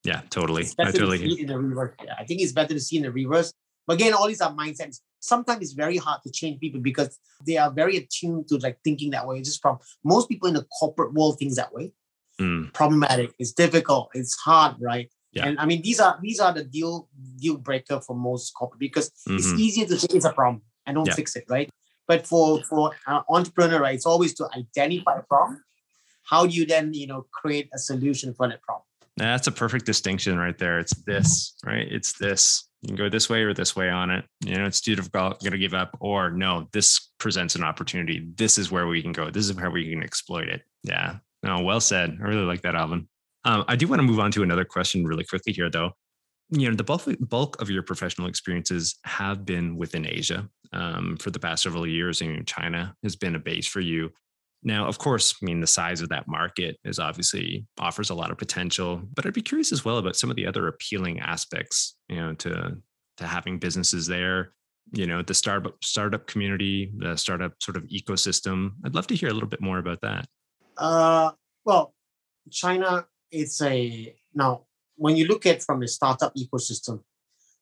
Yeah. yeah, totally. I totally. In the reverse. Yeah, I think it's better to see in the reverse. But again, all these are mindsets sometimes it's very hard to change people because they are very attuned to like thinking that way. It's just from most people in the corporate world thinks that way. Mm. Problematic. It's difficult. It's hard, right? Yeah. And I mean, these are these are the deal deal breaker for most corporate because mm-hmm. it's easier to say it's a problem and don't yeah. fix it, right? But for for an entrepreneur, right, it's always to identify a problem. How do you then you know create a solution for that problem? That's a perfect distinction right there. It's this, right? It's this you can go this way or this way on it. You know, it's too difficult, going to give up, or no, this presents an opportunity. This is where we can go. This is where we can exploit it. Yeah. No, well said. I really like that, Alvin. Um, I do want to move on to another question really quickly here, though. You know, the bulk, bulk of your professional experiences have been within Asia um, for the past several years. And China has been a base for you. Now, of course, I mean, the size of that market is obviously offers a lot of potential, but I'd be curious as well about some of the other appealing aspects, you know, to to having businesses there, you know, the startup startup community, the startup sort of ecosystem. I'd love to hear a little bit more about that. Uh, well, China, it's a now when you look at from a startup ecosystem,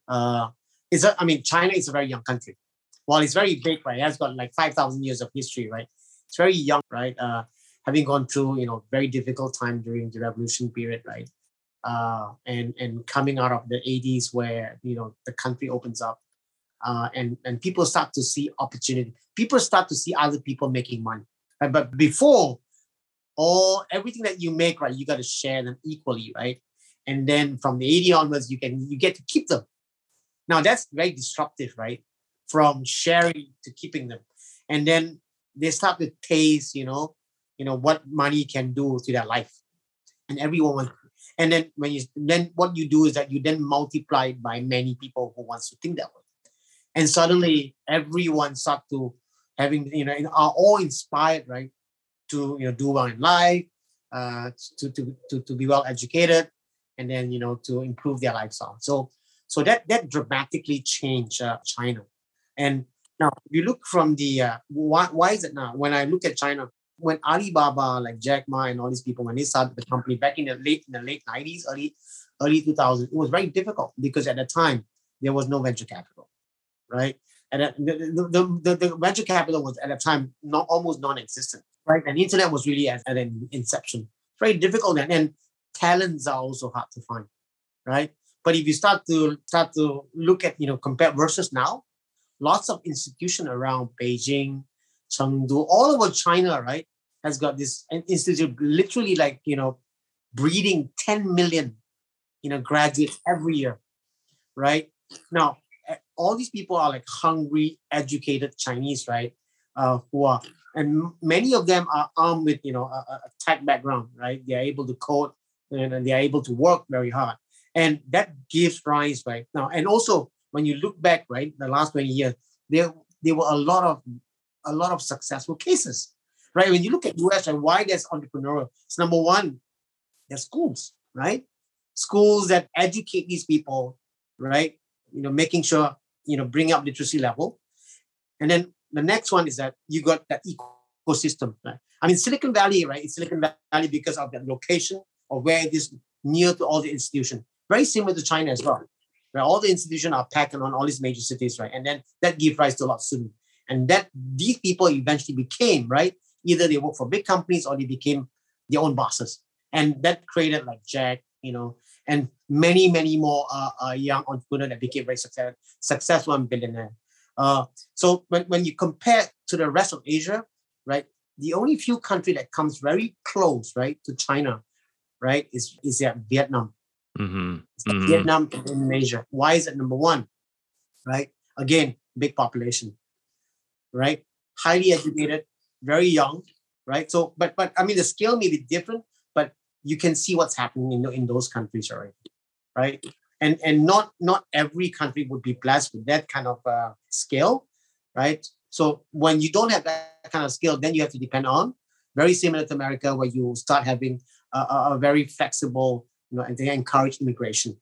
uh, is I mean, China is a very young country. While it's very big, right? It has got like five thousand years of history, right? It's very young, right? Uh, having gone through, you know, very difficult time during the revolution period, right? Uh, and and coming out of the 80s where you know the country opens up uh, and and people start to see opportunity people start to see other people making money right? but before all everything that you make right you got to share them equally right and then from the 80 onwards you can you get to keep them now that's very disruptive right from sharing to keeping them and then they start to taste, you know, you know what money can do to their life, and everyone. And then when you then what you do is that you then multiply by many people who wants to think that way, and suddenly everyone start to having you know are all inspired right to you know do well in life, uh, to to to to be well educated, and then you know to improve their lifestyle. So so that that dramatically changed uh, China, and now, if you look from the uh, why, why is it now? When I look at China, when Alibaba, like Jack Ma and all these people, when they started the company back in the late in the late 90s, early early 2000s, it was very difficult because at the time there was no venture capital, right? And the, the, the, the venture capital was at the time not almost non-existent, right? And the internet was really at, at an inception. It's Very difficult and, and talents are also hard to find, right? But if you start to start to look at you know compare versus now, lots of institution around Beijing, Chengdu, all over China, right, has got this institute literally like, you know, breeding 10 million, you know, graduates every year, right? Now, all these people are like hungry, educated Chinese, right? Uh, who are, and many of them are armed with, you know, a, a tech background, right? They are able to code and they are able to work very hard. And that gives rise, right? Now, and also when you look back, right, the last 20 years, there, there were a lot of a lot of successful cases. Right. When you look at US and why there's entrepreneurial, it's number one, there's schools, right? Schools that educate these people, right? You know, making sure, you know, bring up literacy level. And then the next one is that you got that ecosystem, right? I mean, Silicon Valley, right? It's Silicon Valley because of the location of where it is near to all the institutions. Very similar to China as well. Right? All the institutions are packed on all these major cities, right? And then that gives rise to a lot of students. And that these people eventually became, right? Either they work for big companies or they became their own bosses. And that created like Jack, you know, and many, many more uh, uh, young entrepreneurs that became very success, successful and billionaire. Uh, so when, when you compare to the rest of Asia, right, the only few country that comes very close, right, to China, right, is is Vietnam. Mm-hmm. Mm-hmm. Vietnam and Indonesia. Why is it number one? Right, again, big population, right, highly educated, very young, right. So, but but I mean, the scale may be different, but you can see what's happening in, in those countries already, right? And and not not every country would be blessed with that kind of uh, scale, right? So when you don't have that kind of skill, then you have to depend on very similar to America, where you start having a, a very flexible, you know, and they encourage immigration,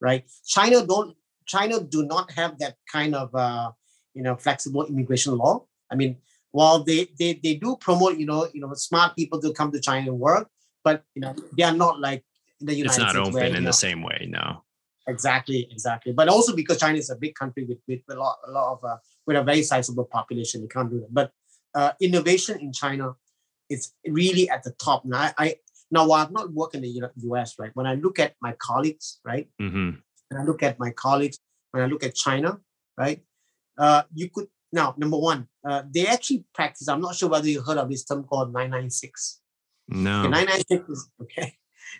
right? China don't China do not have that kind of uh, you know flexible immigration law. I mean, while they, they they do promote you know you know smart people to come to China and work, but you know they are not like the United States. It's not States open where, in know, the same way, no. Exactly, exactly. But also because China is a big country with, with a lot a lot of uh, with a very sizable population, you can't do that. But uh, innovation in China, it's really at the top. Now, I, I now while I've not worked in the U.S. right, when I look at my colleagues, right, mm-hmm. when I look at my colleagues, when I look at China, right, uh, you could now number one, uh, they actually practice. I'm not sure whether you heard of this term called 996. No. Okay, 996 is okay.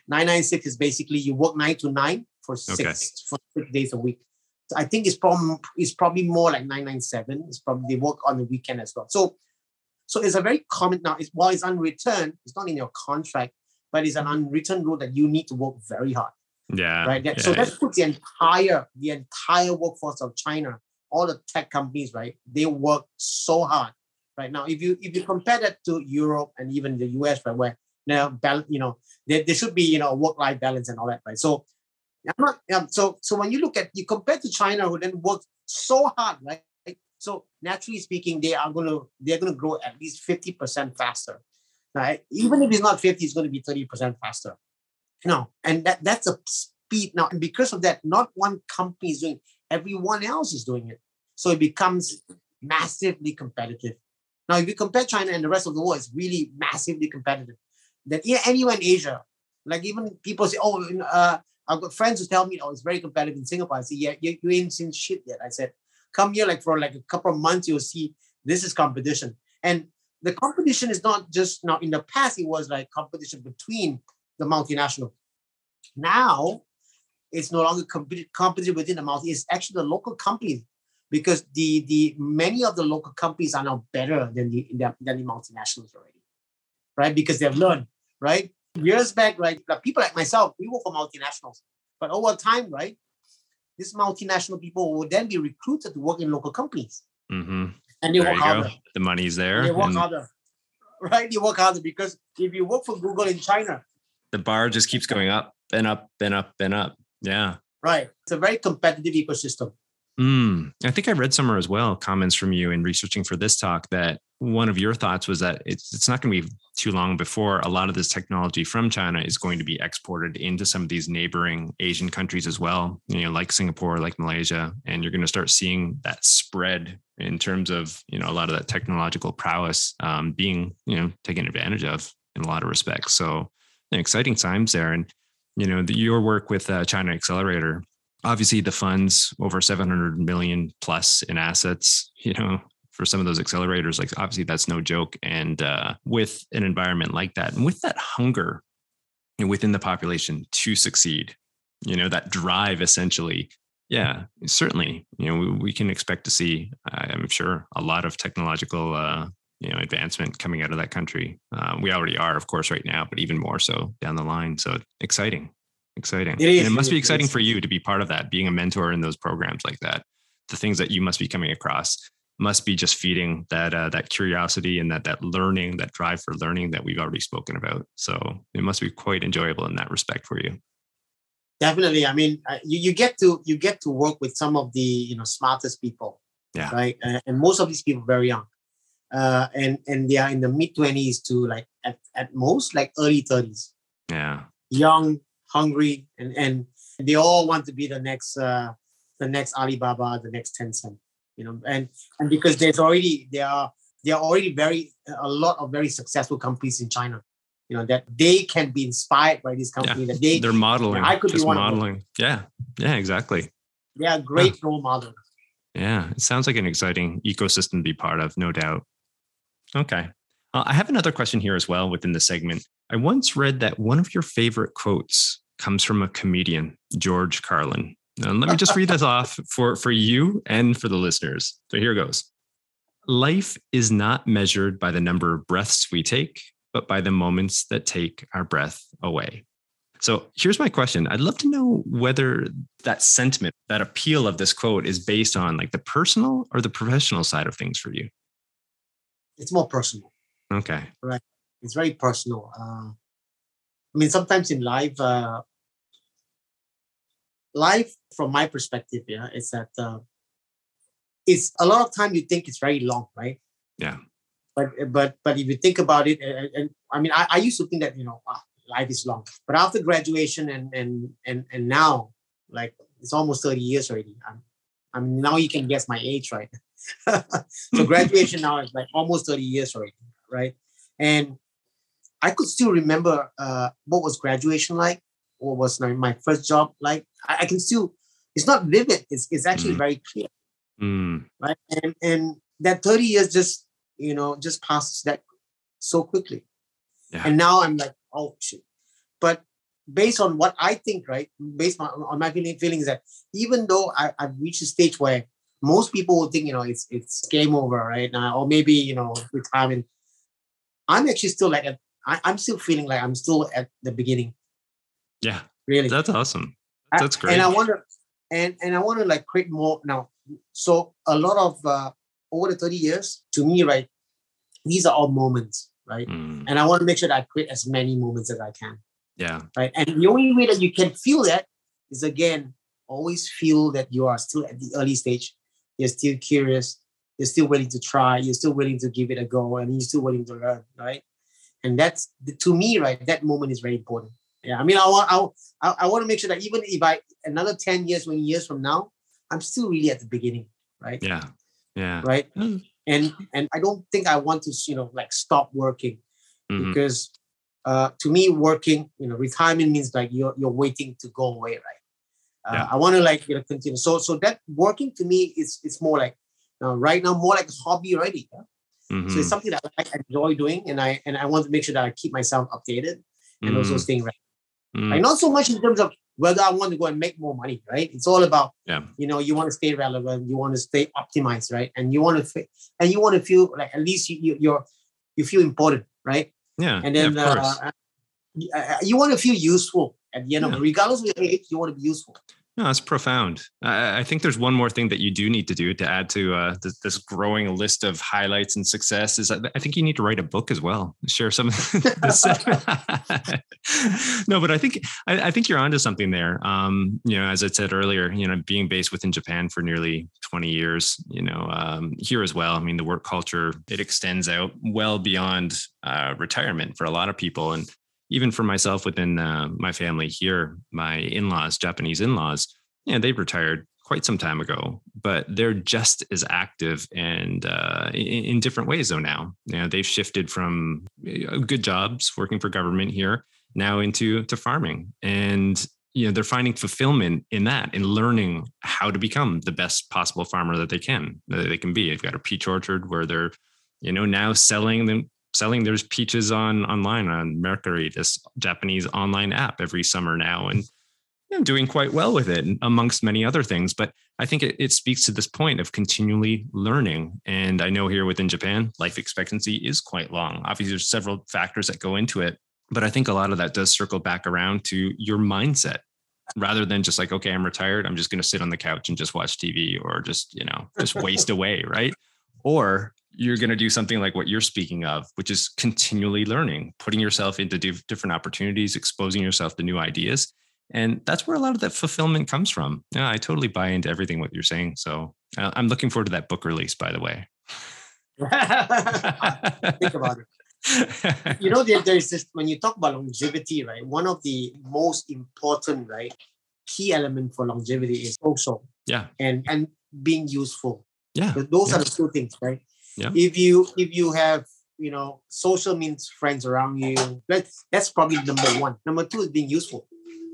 996 is basically you work nine to nine for six okay. for six days a week. So I think it's probably it's probably more like 997. It's probably they work on the weekend as well. So so it's a very common now. It's, while it's unreturned, it's not in your contract, but it's an unwritten rule that you need to work very hard. Yeah. Right. That, yeah, so that puts the entire the entire workforce of China, all the tech companies, right? They work so hard. Right now, if you if you compare that to Europe and even the US, right, where now you know there, there should be you know work life balance and all that, right? So I'm not. Um, so so when you look at you compare to China, who then works so hard, right? So naturally speaking, they are going to they're going to grow at least fifty percent faster. Right? Even if it's not fifty, it's going to be thirty percent faster. No, and that that's a speed now. And because of that, not one company is doing. Everyone else is doing it. So it becomes massively competitive. Now, if you compare China and the rest of the world, it's really massively competitive. Then anywhere in Asia, like even people say, "Oh, uh, I've got friends who tell me, oh, it's very competitive in Singapore. I say, yeah, you, you ain't seen shit yet. I said, come here like for like a couple of months, you'll see this is competition. And the competition is not just now in the past, it was like competition between the multinational. Now it's no longer competition within the multi, it's actually the local companies because the the many of the local companies are now better than the than the multinationals already, right? Because they've learned, right? years back, right, like people like myself, we work for multinationals. But over time, right, these multinational people will then be recruited to work in local companies. Mm-hmm. And you there work harder. Go. The money's there. And they work and harder. Right? You work harder because if you work for Google in China, the bar just keeps going up and up and up and up. Yeah. Right. It's a very competitive ecosystem. Mm, I think I read somewhere as well comments from you in researching for this talk that one of your thoughts was that it's it's not going to be too long before a lot of this technology from China is going to be exported into some of these neighboring Asian countries as well, you know, like Singapore, like Malaysia, and you're going to start seeing that spread in terms of you know a lot of that technological prowess um, being you know taken advantage of in a lot of respects. So exciting times there, and you know the, your work with uh, China Accelerator obviously the funds over 700 million plus in assets, you know, for some of those accelerators, like obviously that's no joke. And uh, with an environment like that, and with that hunger within the population to succeed, you know, that drive essentially, yeah, certainly, you know, we, we can expect to see, I'm sure, a lot of technological, uh, you know, advancement coming out of that country. Uh, we already are, of course, right now, but even more so down the line. So exciting, exciting. It, is, and it must be exciting for you to be part of that, being a mentor in those programs like that. The things that you must be coming across must be just feeding that uh, that curiosity and that that learning, that drive for learning that we've already spoken about. So it must be quite enjoyable in that respect for you. Definitely. I mean, you, you get to you get to work with some of the you know smartest people. Yeah. Right. And most of these people very young, uh, and and they are in the mid twenties to like at, at most like early thirties. Yeah. Young, hungry, and and they all want to be the next uh, the next Alibaba, the next Tencent you know, and and because there's already there are there are already very a lot of very successful companies in China, you know, that they can be inspired by this company yeah. that they they're modeling. I could just be one modeling. Yeah, yeah, exactly. They are great yeah. role models. Yeah, it sounds like an exciting ecosystem to be part of, no doubt. Okay. Uh, I have another question here as well within the segment. I once read that one of your favorite quotes comes from a comedian, George Carlin. And let me just read this off for, for you and for the listeners. So here goes. Life is not measured by the number of breaths we take, but by the moments that take our breath away. So here's my question. I'd love to know whether that sentiment, that appeal of this quote is based on like the personal or the professional side of things for you. It's more personal. Okay. Right. It's very personal. Uh, I mean, sometimes in life, uh, life from my perspective yeah is that uh, it's a lot of time you think it's very long right? Yeah. But but but if you think about it and, and i mean I, I used to think that you know ah, life is long. But after graduation and and and and now like it's almost 30 years already. I'm i mean now you can guess my age right? So graduation now is like almost 30 years already right? And i could still remember uh, what was graduation like what was my, my first job like I, I, can still it's not vivid it's, it's actually mm. very clear mm. right and and that 30 years just you know just passes that so quickly yeah. and now i'm like oh shit but based on what i think right based on, on my feeling feelings that even though I, i've reached a stage where most people will think you know it's it's game over right now or maybe you know retirement i'm actually still like at, I, am still feeling like i'm still at the beginning yeah. Really. That's awesome. That's great. And I want to, and, and I want to like create more now. So a lot of, uh, over the 30 years, to me, right, these are all moments, right? Mm. And I want to make sure that I create as many moments as I can. Yeah. Right. And the only way that you can feel that is again, always feel that you are still at the early stage. You're still curious. You're still willing to try. You're still willing to give it a go, and you're still willing to learn, right? And that's to me, right? That moment is very important. Yeah, I mean, I want I, I want to make sure that even if I another ten years, twenty years from now, I'm still really at the beginning, right? Yeah, yeah, right. Mm. And and I don't think I want to you know like stop working mm-hmm. because uh, to me, working you know retirement means like you're you're waiting to go away, right? Uh, yeah. I want to like you know continue. So so that working to me is it's more like uh, right now more like a hobby already. Yeah? Mm-hmm. So it's mm-hmm. something that I enjoy doing, and I and I want to make sure that I keep myself updated and mm-hmm. also staying right Mm. Like not so much in terms of whether I want to go and make more money, right? It's all about, yeah. you know, you want to stay relevant, you want to stay optimized, right? And you want to, and you want to feel like at least you, you you're you feel important, right? Yeah. And then yeah, uh, uh, you want to feel useful at the end yeah. of it, regardless of your age. You want to be useful. No, that's profound. I, I, think there's one more thing that you do need to do to add to uh, this, this, growing list of highlights and success. Is I think you need to write a book as well. Share some. no, but I think I, I, think you're onto something there. Um, you know, as I said earlier, you know, being based within Japan for nearly 20 years, you know, um, here as well. I mean, the work culture it extends out well beyond uh, retirement for a lot of people, and even for myself within uh, my family here, my in-laws, Japanese in-laws, yeah, they've retired quite some time ago, but they're just as active and uh, in, in, different ways though now. You know, they've shifted from uh, good jobs working for government here now into to farming. And you know they're finding fulfillment in that in learning how to become the best possible farmer that they can that they can be they've got a peach orchard where they're you know now selling them selling there's peaches on online on Mercari this japanese online app every summer now and you know, doing quite well with it amongst many other things but i think it, it speaks to this point of continually learning and i know here within japan life expectancy is quite long obviously there's several factors that go into it but I think a lot of that does circle back around to your mindset rather than just like, okay, I'm retired. I'm just going to sit on the couch and just watch TV or just, you know, just waste away. Right. Or you're going to do something like what you're speaking of, which is continually learning, putting yourself into different opportunities, exposing yourself to new ideas. And that's where a lot of that fulfillment comes from. Yeah, I totally buy into everything what you're saying. So uh, I'm looking forward to that book release, by the way. Think about it you know, there, there's this when you talk about longevity, right? One of the most important, right, key element for longevity is also yeah, and and being useful. Yeah, so those yeah. are the two things, right? Yeah. If you if you have you know social means friends around you, that's that's probably number one. Number two is being useful.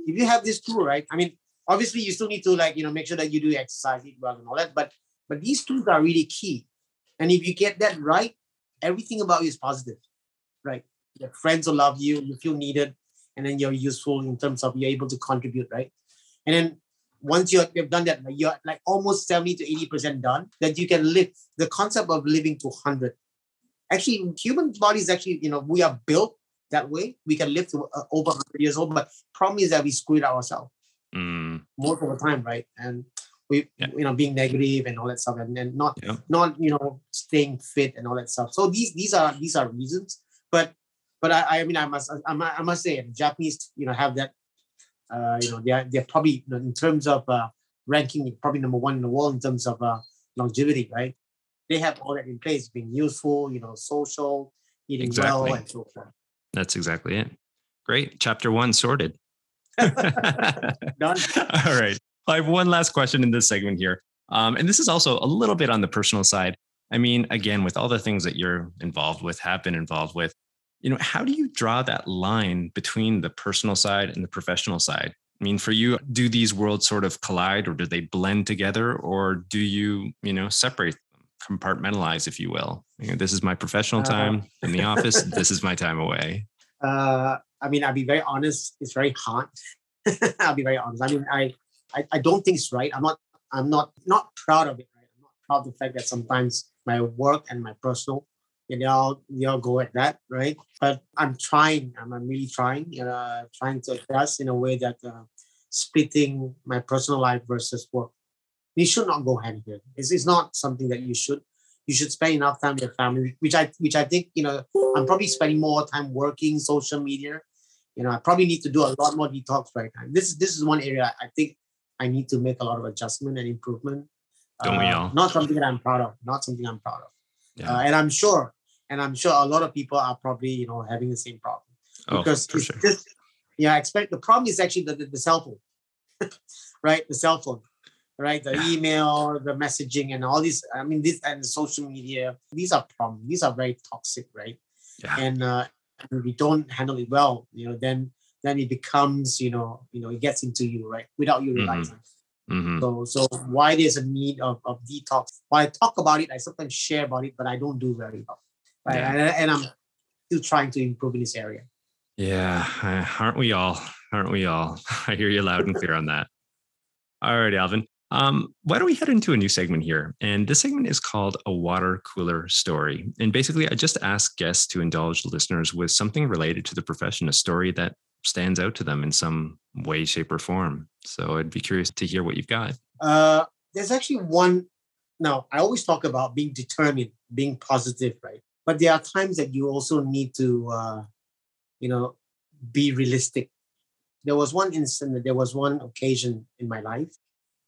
If you have this two, right? I mean, obviously you still need to like you know make sure that you do exercise, eat well, and all that. But but these two are really key. And if you get that right, everything about you is positive right? Your friends will love you, you feel needed, and then you're useful in terms of you're able to contribute, right? And then once you have done that, you're like almost 70 to 80% done, that you can live. The concept of living to 100. Actually, human bodies actually, you know, we are built that way. We can live to uh, over 100 years old, but problem is that we screw it ourselves mm. most of the time, right? And we, yeah. you know, being negative and all that stuff, and, and not, yeah. not, you know, staying fit and all that stuff. So these, these are, these are reasons but but I, I mean I must I, I must say Japanese you know have that uh, you know they're they're probably you know, in terms of uh, ranking probably number one in the world in terms of uh, longevity right? They have all that in place being useful you know social eating exactly. well and so forth. That's exactly it. Great. Chapter one sorted. Done. All right. I have one last question in this segment here. Um, and this is also a little bit on the personal side. I mean, again, with all the things that you're involved with, have been involved with, you know, how do you draw that line between the personal side and the professional side? I mean, for you, do these worlds sort of collide or do they blend together or do you, you know, separate them, compartmentalize, if you will? You know, this is my professional uh, time uh, in the office. this is my time away. Uh, I mean, I'll be very honest. It's very hard. I'll be very honest. I mean, I, I, I don't think it's right. I'm not, I'm not, not proud of it. Right? I'm not proud of the fact that sometimes my work and my personal. And they all they all go at that, right? But I'm trying. I'm, I'm really trying. Uh, trying to adjust in a way that uh, splitting my personal life versus work. These should not go hand in hand. It's, it's not something that you should. You should spend enough time with your family, which I which I think you know. I'm probably spending more time working social media. You know, I probably need to do a lot more detox right now. This this is one area I think I need to make a lot of adjustment and improvement don't we uh, all? Not something that I'm proud of. Not something I'm proud of. Yeah. Uh, and I'm sure, and I'm sure a lot of people are probably you know having the same problem oh, because for sure. just yeah. I expect the problem is actually the, the, the cell phone, right? The cell phone, right? The yeah. email, the messaging, and all these. I mean, this and social media. These are problems. These are very toxic, right? Yeah. And uh, if we don't handle it well, you know, then then it becomes, you know, you know, it gets into you, right? Without you mm-hmm. realizing. Mm-hmm. So, so why there's a need of, of detox? While I talk about it, I sometimes share about it, but I don't do very well. Right? Yeah. And, I'm still trying to improve in this area. Yeah, aren't we all? Aren't we all? I hear you loud and clear on that. All right, Alvin. Um, why don't we head into a new segment here? And this segment is called a water cooler story. And basically, I just ask guests to indulge listeners with something related to the profession, a story that stands out to them in some way, shape, or form. So I'd be curious to hear what you've got. Uh, there's actually one. Now, I always talk about being determined, being positive, right? But there are times that you also need to, uh, you know, be realistic. There was one instant, there was one occasion in my life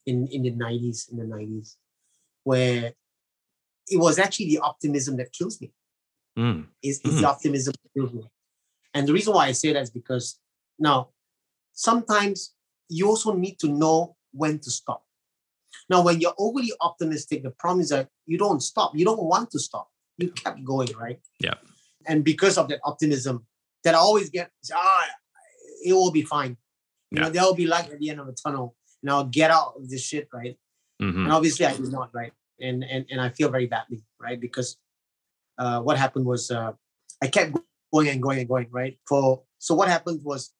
in, in the 90s, in the 90s, where it was actually the optimism that kills me. Mm. Is mm. the optimism that kills me. And the reason why I say that is because now sometimes you also need to know when to stop. Now, when you're overly optimistic, the problem is that you don't stop. You don't want to stop. You kept going, right? Yeah. And because of that optimism, that I always get, ah, it will be fine. You know, there'll be light at the end of the tunnel, and I'll get out of this shit, right? Mhm. And obviously, I did not, right? And and and I feel very badly, right? Because uh, what happened was uh, I kept going and going and going, right? For so what happened was,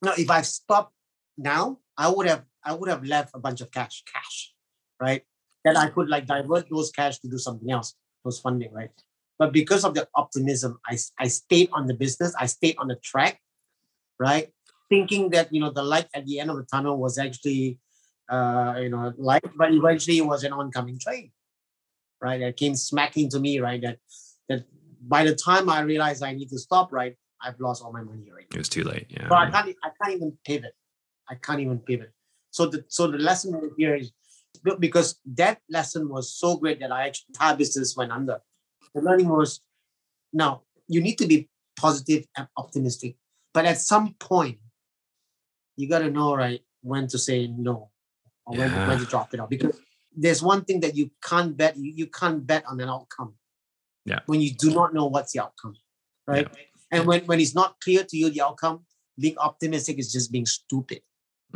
now if I stopped now, I would have I would have left a bunch of cash, cash, right? Then I could like divert those cash to do something else, those funding, right? But because of the optimism, I I stayed on the business, I stayed on the track, right? Thinking that you know the light at the end of the tunnel was actually uh, you know, light, but eventually it was an oncoming train, right? That came smacking to me, right? That that by the time I realized I need to stop, right, I've lost all my money already. It was too late. Yeah. So I can't, I can't even pivot. I can't even pivot. So the so the lesson here is because that lesson was so great that I actually entire business went under. The learning was now you need to be positive and optimistic, but at some point you got to know right when to say no or when, when to drop it off because there's one thing that you can't bet you, you can't bet on an outcome Yeah. when you do not know what's the outcome right and when when it's not clear to you the outcome being optimistic is just being stupid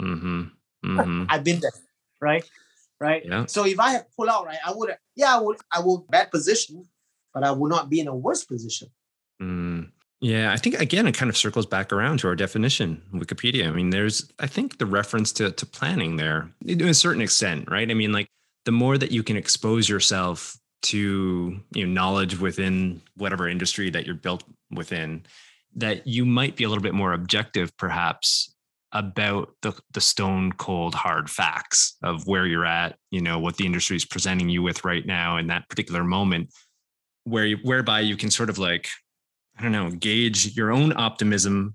Mm-hmm. Mm-hmm. i've been there right right Yeah. so if i had pull out right i would yeah i would i would bad position but i would not be in a worse position Mm. Yeah, I think again it kind of circles back around to our definition, Wikipedia. I mean, there's I think the reference to to planning there to a certain extent, right? I mean, like the more that you can expose yourself to you know knowledge within whatever industry that you're built within, that you might be a little bit more objective, perhaps about the the stone cold hard facts of where you're at, you know, what the industry is presenting you with right now in that particular moment, where you, whereby you can sort of like I don't know, gauge your own optimism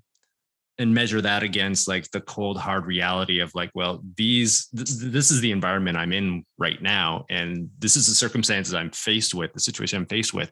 and measure that against like the cold hard reality of like well these th- this is the environment i'm in right now and this is the circumstances i'm faced with the situation i'm faced with.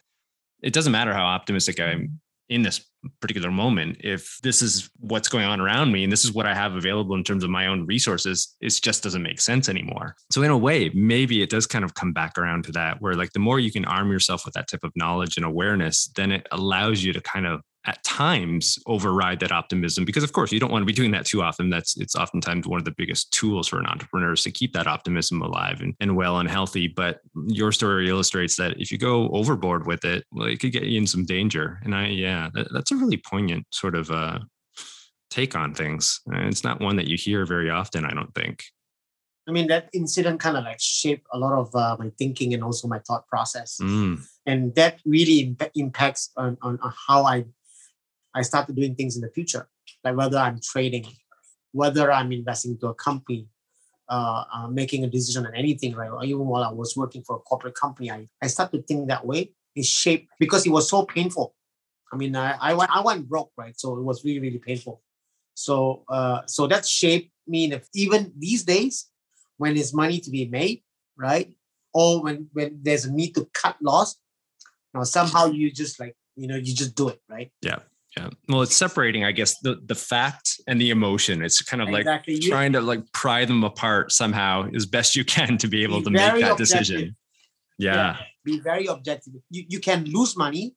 It doesn't matter how optimistic i'm in this particular moment if this is what's going on around me and this is what i have available in terms of my own resources it just doesn't make sense anymore. So in a way maybe it does kind of come back around to that where like the more you can arm yourself with that type of knowledge and awareness then it allows you to kind of at times override that optimism because of course you don't want to be doing that too often. That's it's oftentimes one of the biggest tools for an entrepreneur is to keep that optimism alive and, and well and healthy. But your story illustrates that if you go overboard with it well it could get you in some danger. And i yeah that, that's a really poignant sort of uh take on things. And it's not one that you hear very often i don't think. I mean that incident kind of like shaped a lot of uh, my thinking and also my thought process. Mm, and that really impa- impacts on, on, on how I I started doing things in the future, like whether I'm trading, whether I'm investing into a company, uh, uh, making a decision on anything, right? Or even while I was working for a corporate company, I, I started to think that way. It shaped because it was so painful. I mean, I, I went I went broke, right? So it was really really painful. So uh, so that shaped me. Even these days, when there's money to be made, right? Or when when there's a need to cut loss, now somehow you just like you know you just do it, right? yeah well it's separating i guess the the fact and the emotion it's kind of like exactly. Trying to like pry them apart somehow as best you can to be able Be to make that objective. decision yeah be very objective. You, you can lose money,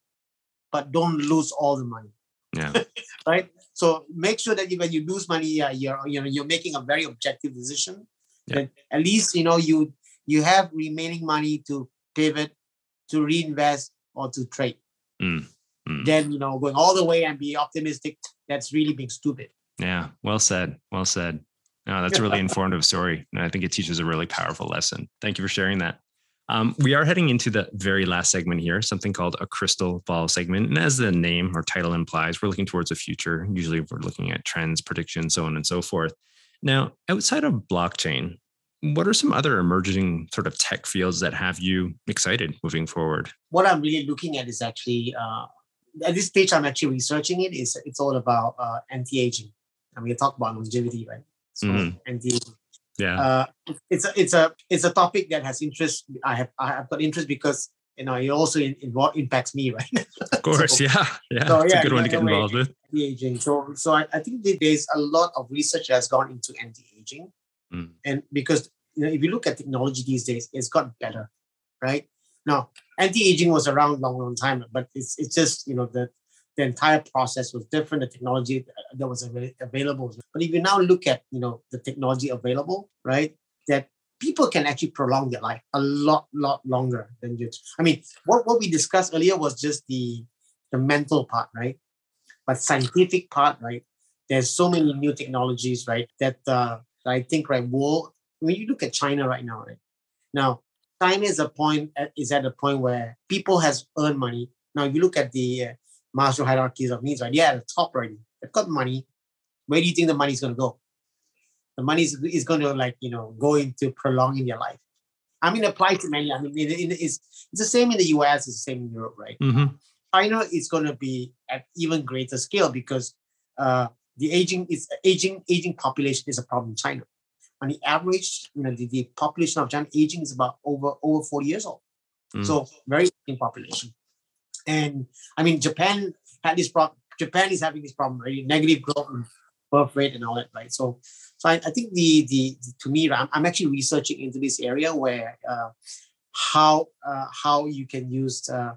but don't lose all the money, yeah right? So make sure that you, when you lose money, uh, you're you know you're making a very objective decision. Yeah. That at least you know you you have remaining money to pivot, to reinvest, or to trade. Mm, mm. Then you know going all the way and be optimistic. That's really being stupid. Yeah, well said. Well said. No, that's a really informative story. And I think it teaches a really powerful lesson. Thank you for sharing that. Um, we are heading into the very last segment here, something called a crystal ball segment. And as the name or title implies, we're looking towards the future. Usually we're looking at trends, predictions, so on and so forth. Now, outside of blockchain, what are some other emerging sort of tech fields that have you excited moving forward? What I'm really looking at is actually uh, at this stage I'm actually researching it. it. Is it's all about uh, anti-aging. I mean, you talk about longevity, right? So Mhm. anti-aging. Yeah. uh, it's a it's a it's a topic that has interest. I have I have got interest because you know it also in, involve, impacts me, right? of course. so- yeah. Yeah. so, it's a yeah, good one to get in involved with. Anti-aging. So so I, I think that there's a lot of research that has gone into anti-aging, Mm. and because you know if you look at technology these days, it's got better, right? Now anti-aging was around long long time, but it's it's just you know the the entire process was different. The technology that was available. But if you now look at you know the technology available, right, that people can actually prolong their life a lot, lot longer than just. I mean, what, what we discussed earlier was just the the mental part, right? But scientific part, right? There's so many new technologies, right? That uh, I think, right, will when you look at China right now, right? Now, China is a point is at a point where people has earned money. Now, you look at the uh, Maslow hierarchies of needs, right? Yeah, at the top already. They've got money. Where do you think the money's going to go? The money is, is going to like you know go into prolonging your life. I mean, apply to many. I mean, it, it, it's it's the same in the US. It's the same in Europe, right? Mm-hmm. China is going to be at even greater scale because uh, the aging is aging aging population is a problem in China. On the average, you know, the, the population of China aging is about over over 40 years old. Mm. So very aging population. And I mean, Japan had this problem. Japan is having this problem, right? Negative growth and birth rate and all that, right? So, so I, I think the, the, the to me, I'm, I'm, actually researching into this area where uh, how uh, how you can use uh,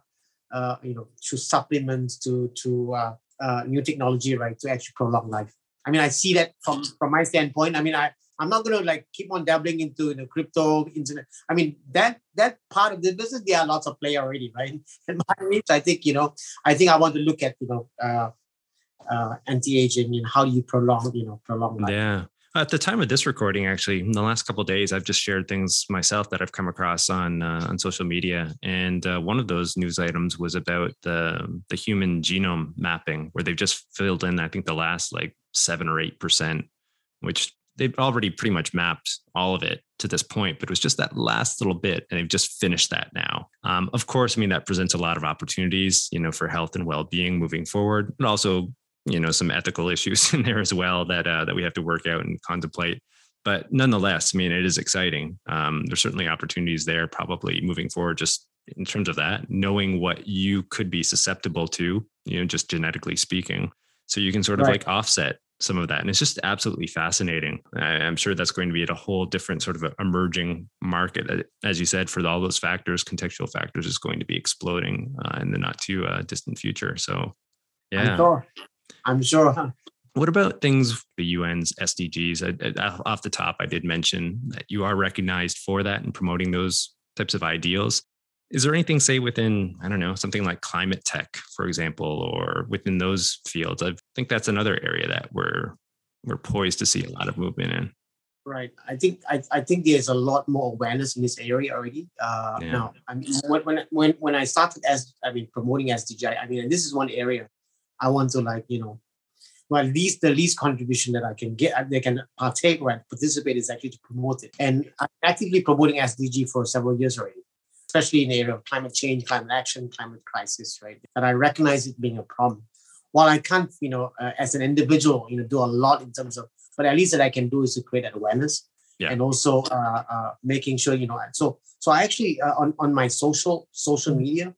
uh, you know to supplements to to uh, uh, new technology, right, to actually prolong life. I mean, I see that from from my standpoint. I mean, I I'm not going to like keep on dabbling into you know, crypto, internet. I mean, that that part of the business, there are lots of play already, right? And my niche, I think, you know, I think I want to look at, you know, uh, uh, anti-aging and how you prolong, you know, prolong life. Yeah. At the time of this recording, actually, in the last couple days, I've just shared things myself that I've come across on uh, on social media, and uh, one of those news items was about the the human genome mapping, where they've just filled in, I think, the last like seven or eight percent, which they've already pretty much mapped all of it to this point, but it was just that last little bit, and they've just finished that now. Um, of course, I mean that presents a lot of opportunities, you know, for health and well-being moving forward, but also, you know, some ethical issues in there as well that uh, that we have to work out and contemplate. But nonetheless, I mean, it is exciting. Um, there's certainly opportunities there, probably moving forward, just in terms of that, knowing what you could be susceptible to, you know, just genetically speaking. So you can sort of right. like offset some of that. And it's just absolutely fascinating. I'm sure that's going to be at a whole different sort of emerging market. As you said, for all those factors, contextual factors is going to be exploding uh, in the not too uh, distant future. So, yeah. I'm sure. I'm sure. What about things, the UN's SDGs? I, I, off the top, I did mention that you are recognized for that and promoting those types of ideals. Is there anything, say, within, I don't know, something like climate tech, for example, or within those fields? I think that's another area that we're we're poised to see a lot of movement in. Right. I think I, I think there's a lot more awareness in this area already. Uh, yeah. Now, I mean, when, when when when I started as I mean promoting SDG, I mean, this is one area I want to like you know, well, at least the least contribution that I can get, they can partake or participate is actually to promote it. And I'm actively promoting SDG for several years already especially in the area of climate change, climate action, climate crisis, right? That I recognize it being a problem. While I can't, you know, uh, as an individual, you know, do a lot in terms of, but at least that I can do is to create that awareness yeah. and also uh, uh, making sure, you know, so so I actually uh, on on my social social media,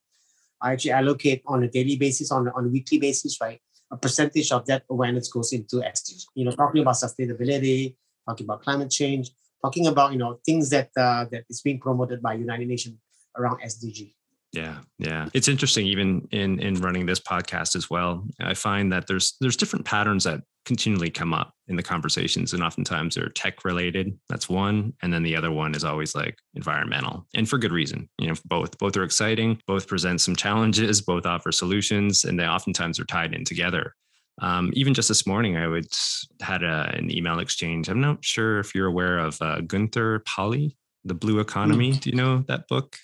I actually allocate on a daily basis, on on a weekly basis, right? A percentage of that awareness goes into SDGs. You know, talking about sustainability, talking about climate change, talking about you know things that uh, that is being promoted by United Nations around SDG. Yeah, yeah. It's interesting even in in running this podcast as well. I find that there's there's different patterns that continually come up in the conversations and oftentimes they're tech related. That's one, and then the other one is always like environmental. And for good reason. You know, both both are exciting, both present some challenges, both offer solutions, and they oftentimes are tied in together. Um, even just this morning, I would had a, an email exchange. I'm not sure if you're aware of uh, Gunter Pauli, The Blue Economy. Mm. Do you know that book?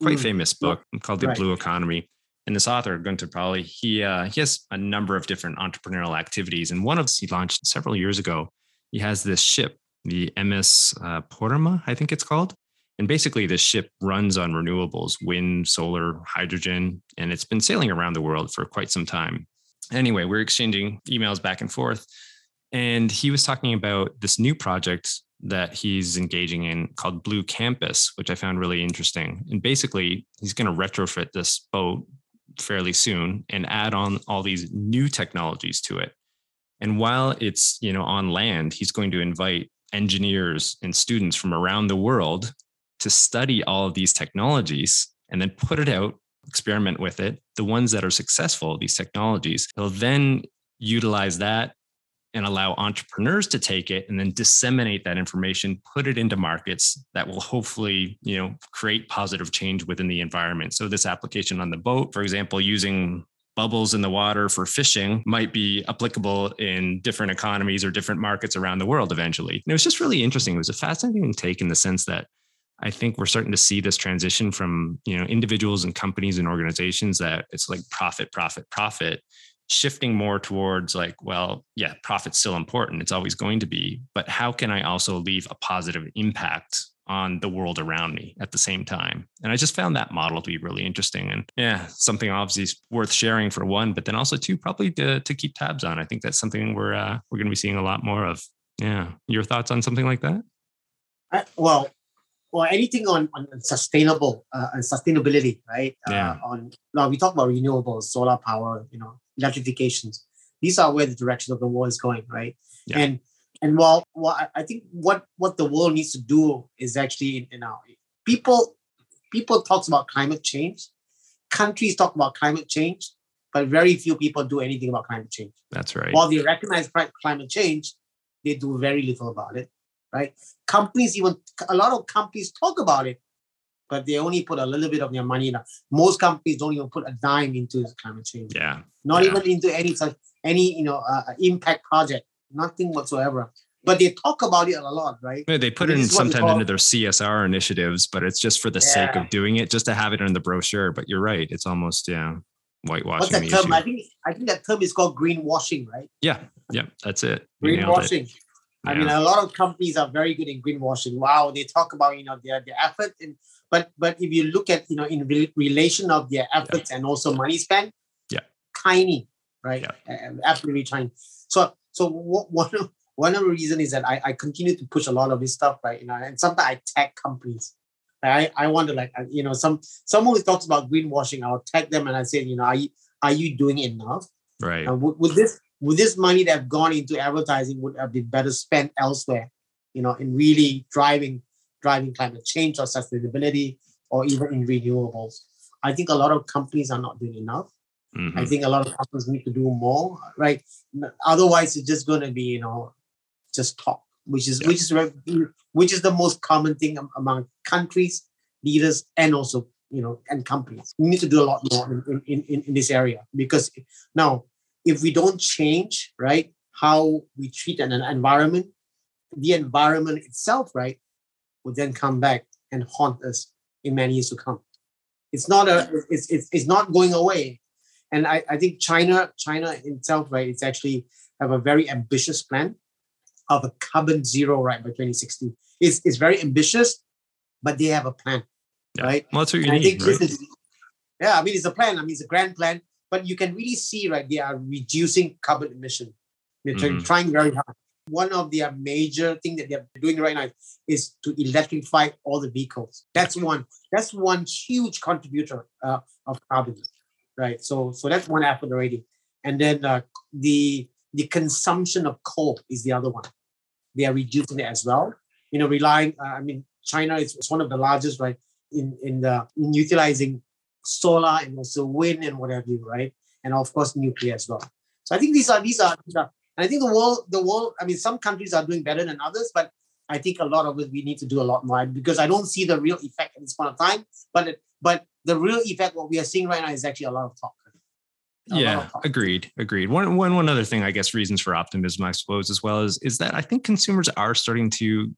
Quite mm. famous book called The right. Blue Economy. And this author, Gunter Pauli, he uh, he has a number of different entrepreneurial activities, and one of these he launched several years ago. He has this ship, the MS uh, I think it's called, and basically this ship runs on renewables, wind, solar, hydrogen, and it's been sailing around the world for quite some time. Anyway, we're exchanging emails back and forth, and he was talking about this new project that he's engaging in called Blue Campus, which I found really interesting. And basically, he's going to retrofit this boat fairly soon and add on all these new technologies to it. And while it's, you know, on land, he's going to invite engineers and students from around the world to study all of these technologies and then put it out experiment with it. The ones that are successful, these technologies, they'll then utilize that and allow entrepreneurs to take it and then disseminate that information put it into markets that will hopefully you know create positive change within the environment so this application on the boat for example using bubbles in the water for fishing might be applicable in different economies or different markets around the world eventually. And it was just really interesting. It was a fascinating take in the sense that I think we're starting to see this transition from, you know, individuals and companies and organizations that it's like profit, profit, profit, shifting more towards like, well, yeah, profit's still important. It's always going to be, but how can I also leave a positive impact on the world around me at the same time. And I just found that model to be really interesting. And yeah, something obviously worth sharing for one, but then also two, probably to, to keep tabs on. I think that's something we're uh, we're going to be seeing a lot more of. Yeah, your thoughts on something like that? Uh, well, well, anything on on sustainable uh, and sustainability, right? Uh, yeah. on now we talk about renewables, solar power, you know, electrifications. These are where the direction of the world is going, right? Yeah. And and while, while I think what what the world needs to do is actually in our people people talks about climate change, countries talk about climate change, but very few people do anything about climate change. That's right. While they recognize climate change, they do very little about it. Right? Companies even a lot of companies talk about it, but they only put a little bit of their money in. Most companies don't even put a dime into climate change. Yeah. Not yeah. even into any such any you know uh, impact project nothing whatsoever. But they talk about it a lot, right? Yeah, they put it in sometimes into their CSR initiatives, but it's just for the yeah. sake of doing it, just to have it in the brochure. But you're right; it's almost yeah, whitewashing. What's that term? Issue. I think I think that term is called greenwashing, right? Yeah, yeah, that's it. greenwashing. I mean, a lot of companies are very good in greenwashing. Wow, they talk about you know their their effort, and but but if you look at you know in re- relation of their efforts yeah. and also money spent, yeah, tiny, right? Yeah. Absolutely tiny. So so one of one of the reason is that I, I continue to push a lot of this stuff, right? You know, and sometimes I tag companies. I, I wonder like you know some someone who talks about greenwashing, I'll tag them and I say, you know, are you are you doing enough? Right. Uh, would, would this would this money that have gone into advertising would have been better spent elsewhere? You know, in really driving driving climate change or sustainability or even in renewables. I think a lot of companies are not doing enough. Mm-hmm. I think a lot of companies need to do more, right? Otherwise, it's just going to be, you know, just talk, which is yeah. which is which is the most common thing among countries, leaders, and also you know and companies. We need to do a lot more in in, in, in this area because now if we don't change, right, how we treat an environment, the environment itself, right, will then come back and haunt us in many years to come. It's not a it's it's, it's not going away and I, I think China, China itself, right, it's actually have a very ambitious plan of a carbon zero, right, by 2060. It's, it's very ambitious, but they have a plan, yeah. right? Well, that's what you and need, right? Is, yeah, I mean, it's a plan. I mean, it's a grand plan, but you can really see, right, they are reducing carbon emission. They're mm-hmm. trying very hard. One of their major thing that they're doing right now is to electrify all the vehicles. That's one. That's one huge contributor uh, of carbon right? So so that's one effort already, and then uh, the the consumption of coal is the other one. They are reducing it as well. You know, relying. Uh, I mean, China is, is one of the largest, right, in in the in utilizing solar and also wind and whatever, right? And of course, nuclear as well. So I think these are these are, these are and I think the world the world. I mean, some countries are doing better than others, but I think a lot of it we need to do a lot more because I don't see the real effect at this point of time. But but the real effect, what we are seeing right now, is actually a lot of talk. A yeah, of talk. agreed, agreed. One, one, one other thing, I guess, reasons for optimism, I suppose, as well is is that I think consumers are starting to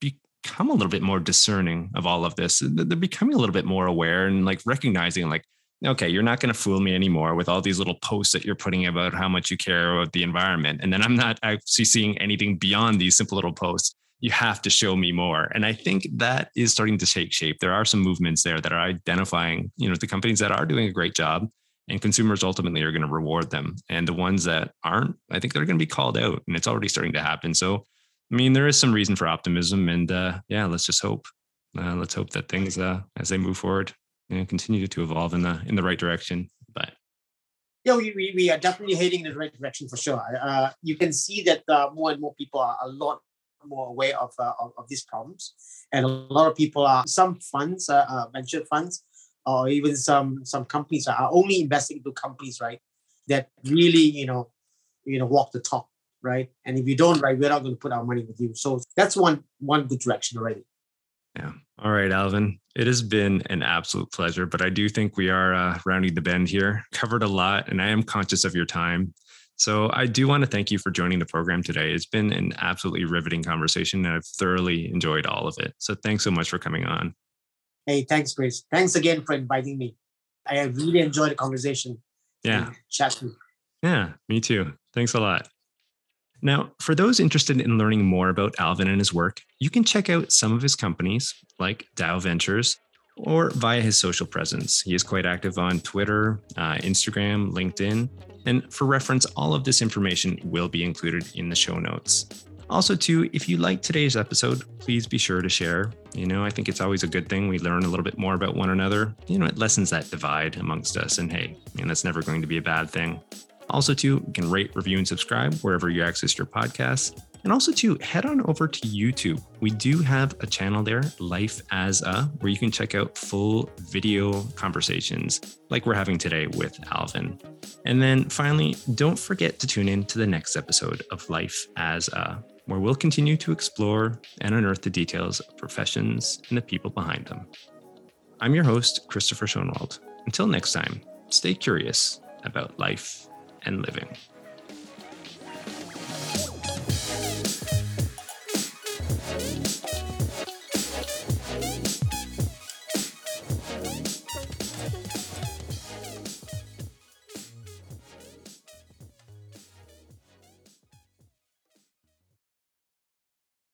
become a little bit more discerning of all of this. They're becoming a little bit more aware and like recognizing, like, okay, you're not going to fool me anymore with all these little posts that you're putting about how much you care about the environment, and then I'm not actually seeing anything beyond these simple little posts you have to show me more. And I think that is starting to take shape. There are some movements there that are identifying, you know, the companies that are doing a great job and consumers ultimately are going to reward them. And the ones that aren't, I think they're going to be called out and it's already starting to happen. So, I mean, there is some reason for optimism and uh, yeah, let's just hope. Uh, let's hope that things, uh, as they move forward, you know, continue to evolve in the in the right direction. But yeah, we, we, we are definitely heading in the right direction for sure. Uh, you can see that uh, more and more people are a lot more aware of, uh, of, of, these problems. And a lot of people are, some funds, uh, uh, venture funds, or even some some companies are only investing into companies, right? That really, you know, you know, walk the talk, right? And if you don't, right, we're not going to put our money with you. So that's one one good direction already. Yeah. All right, Alvin. It has been an absolute pleasure, but I do think we are uh, rounding the bend here. Covered a lot, and I am conscious of your time. So I do want to thank you for joining the program today. It's been an absolutely riveting conversation, and I've thoroughly enjoyed all of it. So thanks so much for coming on. Hey, thanks, Chris. Thanks again for inviting me. I really enjoyed the conversation. Yeah. Chatting. Yeah, me too. Thanks a lot. Now, for those interested in learning more about Alvin and his work, you can check out some of his companies like DAO Ventures or via his social presence. He is quite active on Twitter, uh, Instagram, LinkedIn. And for reference, all of this information will be included in the show notes. Also, too, if you like today's episode, please be sure to share. You know, I think it's always a good thing. We learn a little bit more about one another. You know, it lessens that divide amongst us. And hey, and that's never going to be a bad thing. Also, too, you can rate, review, and subscribe wherever you access your podcasts. And also, too, head on over to YouTube. We do have a channel there, Life as a, where you can check out full video conversations like we're having today with Alvin. And then finally, don't forget to tune in to the next episode of Life as a, where we'll continue to explore and unearth the details of professions and the people behind them. I'm your host, Christopher Schoenwald. Until next time, stay curious about life and living.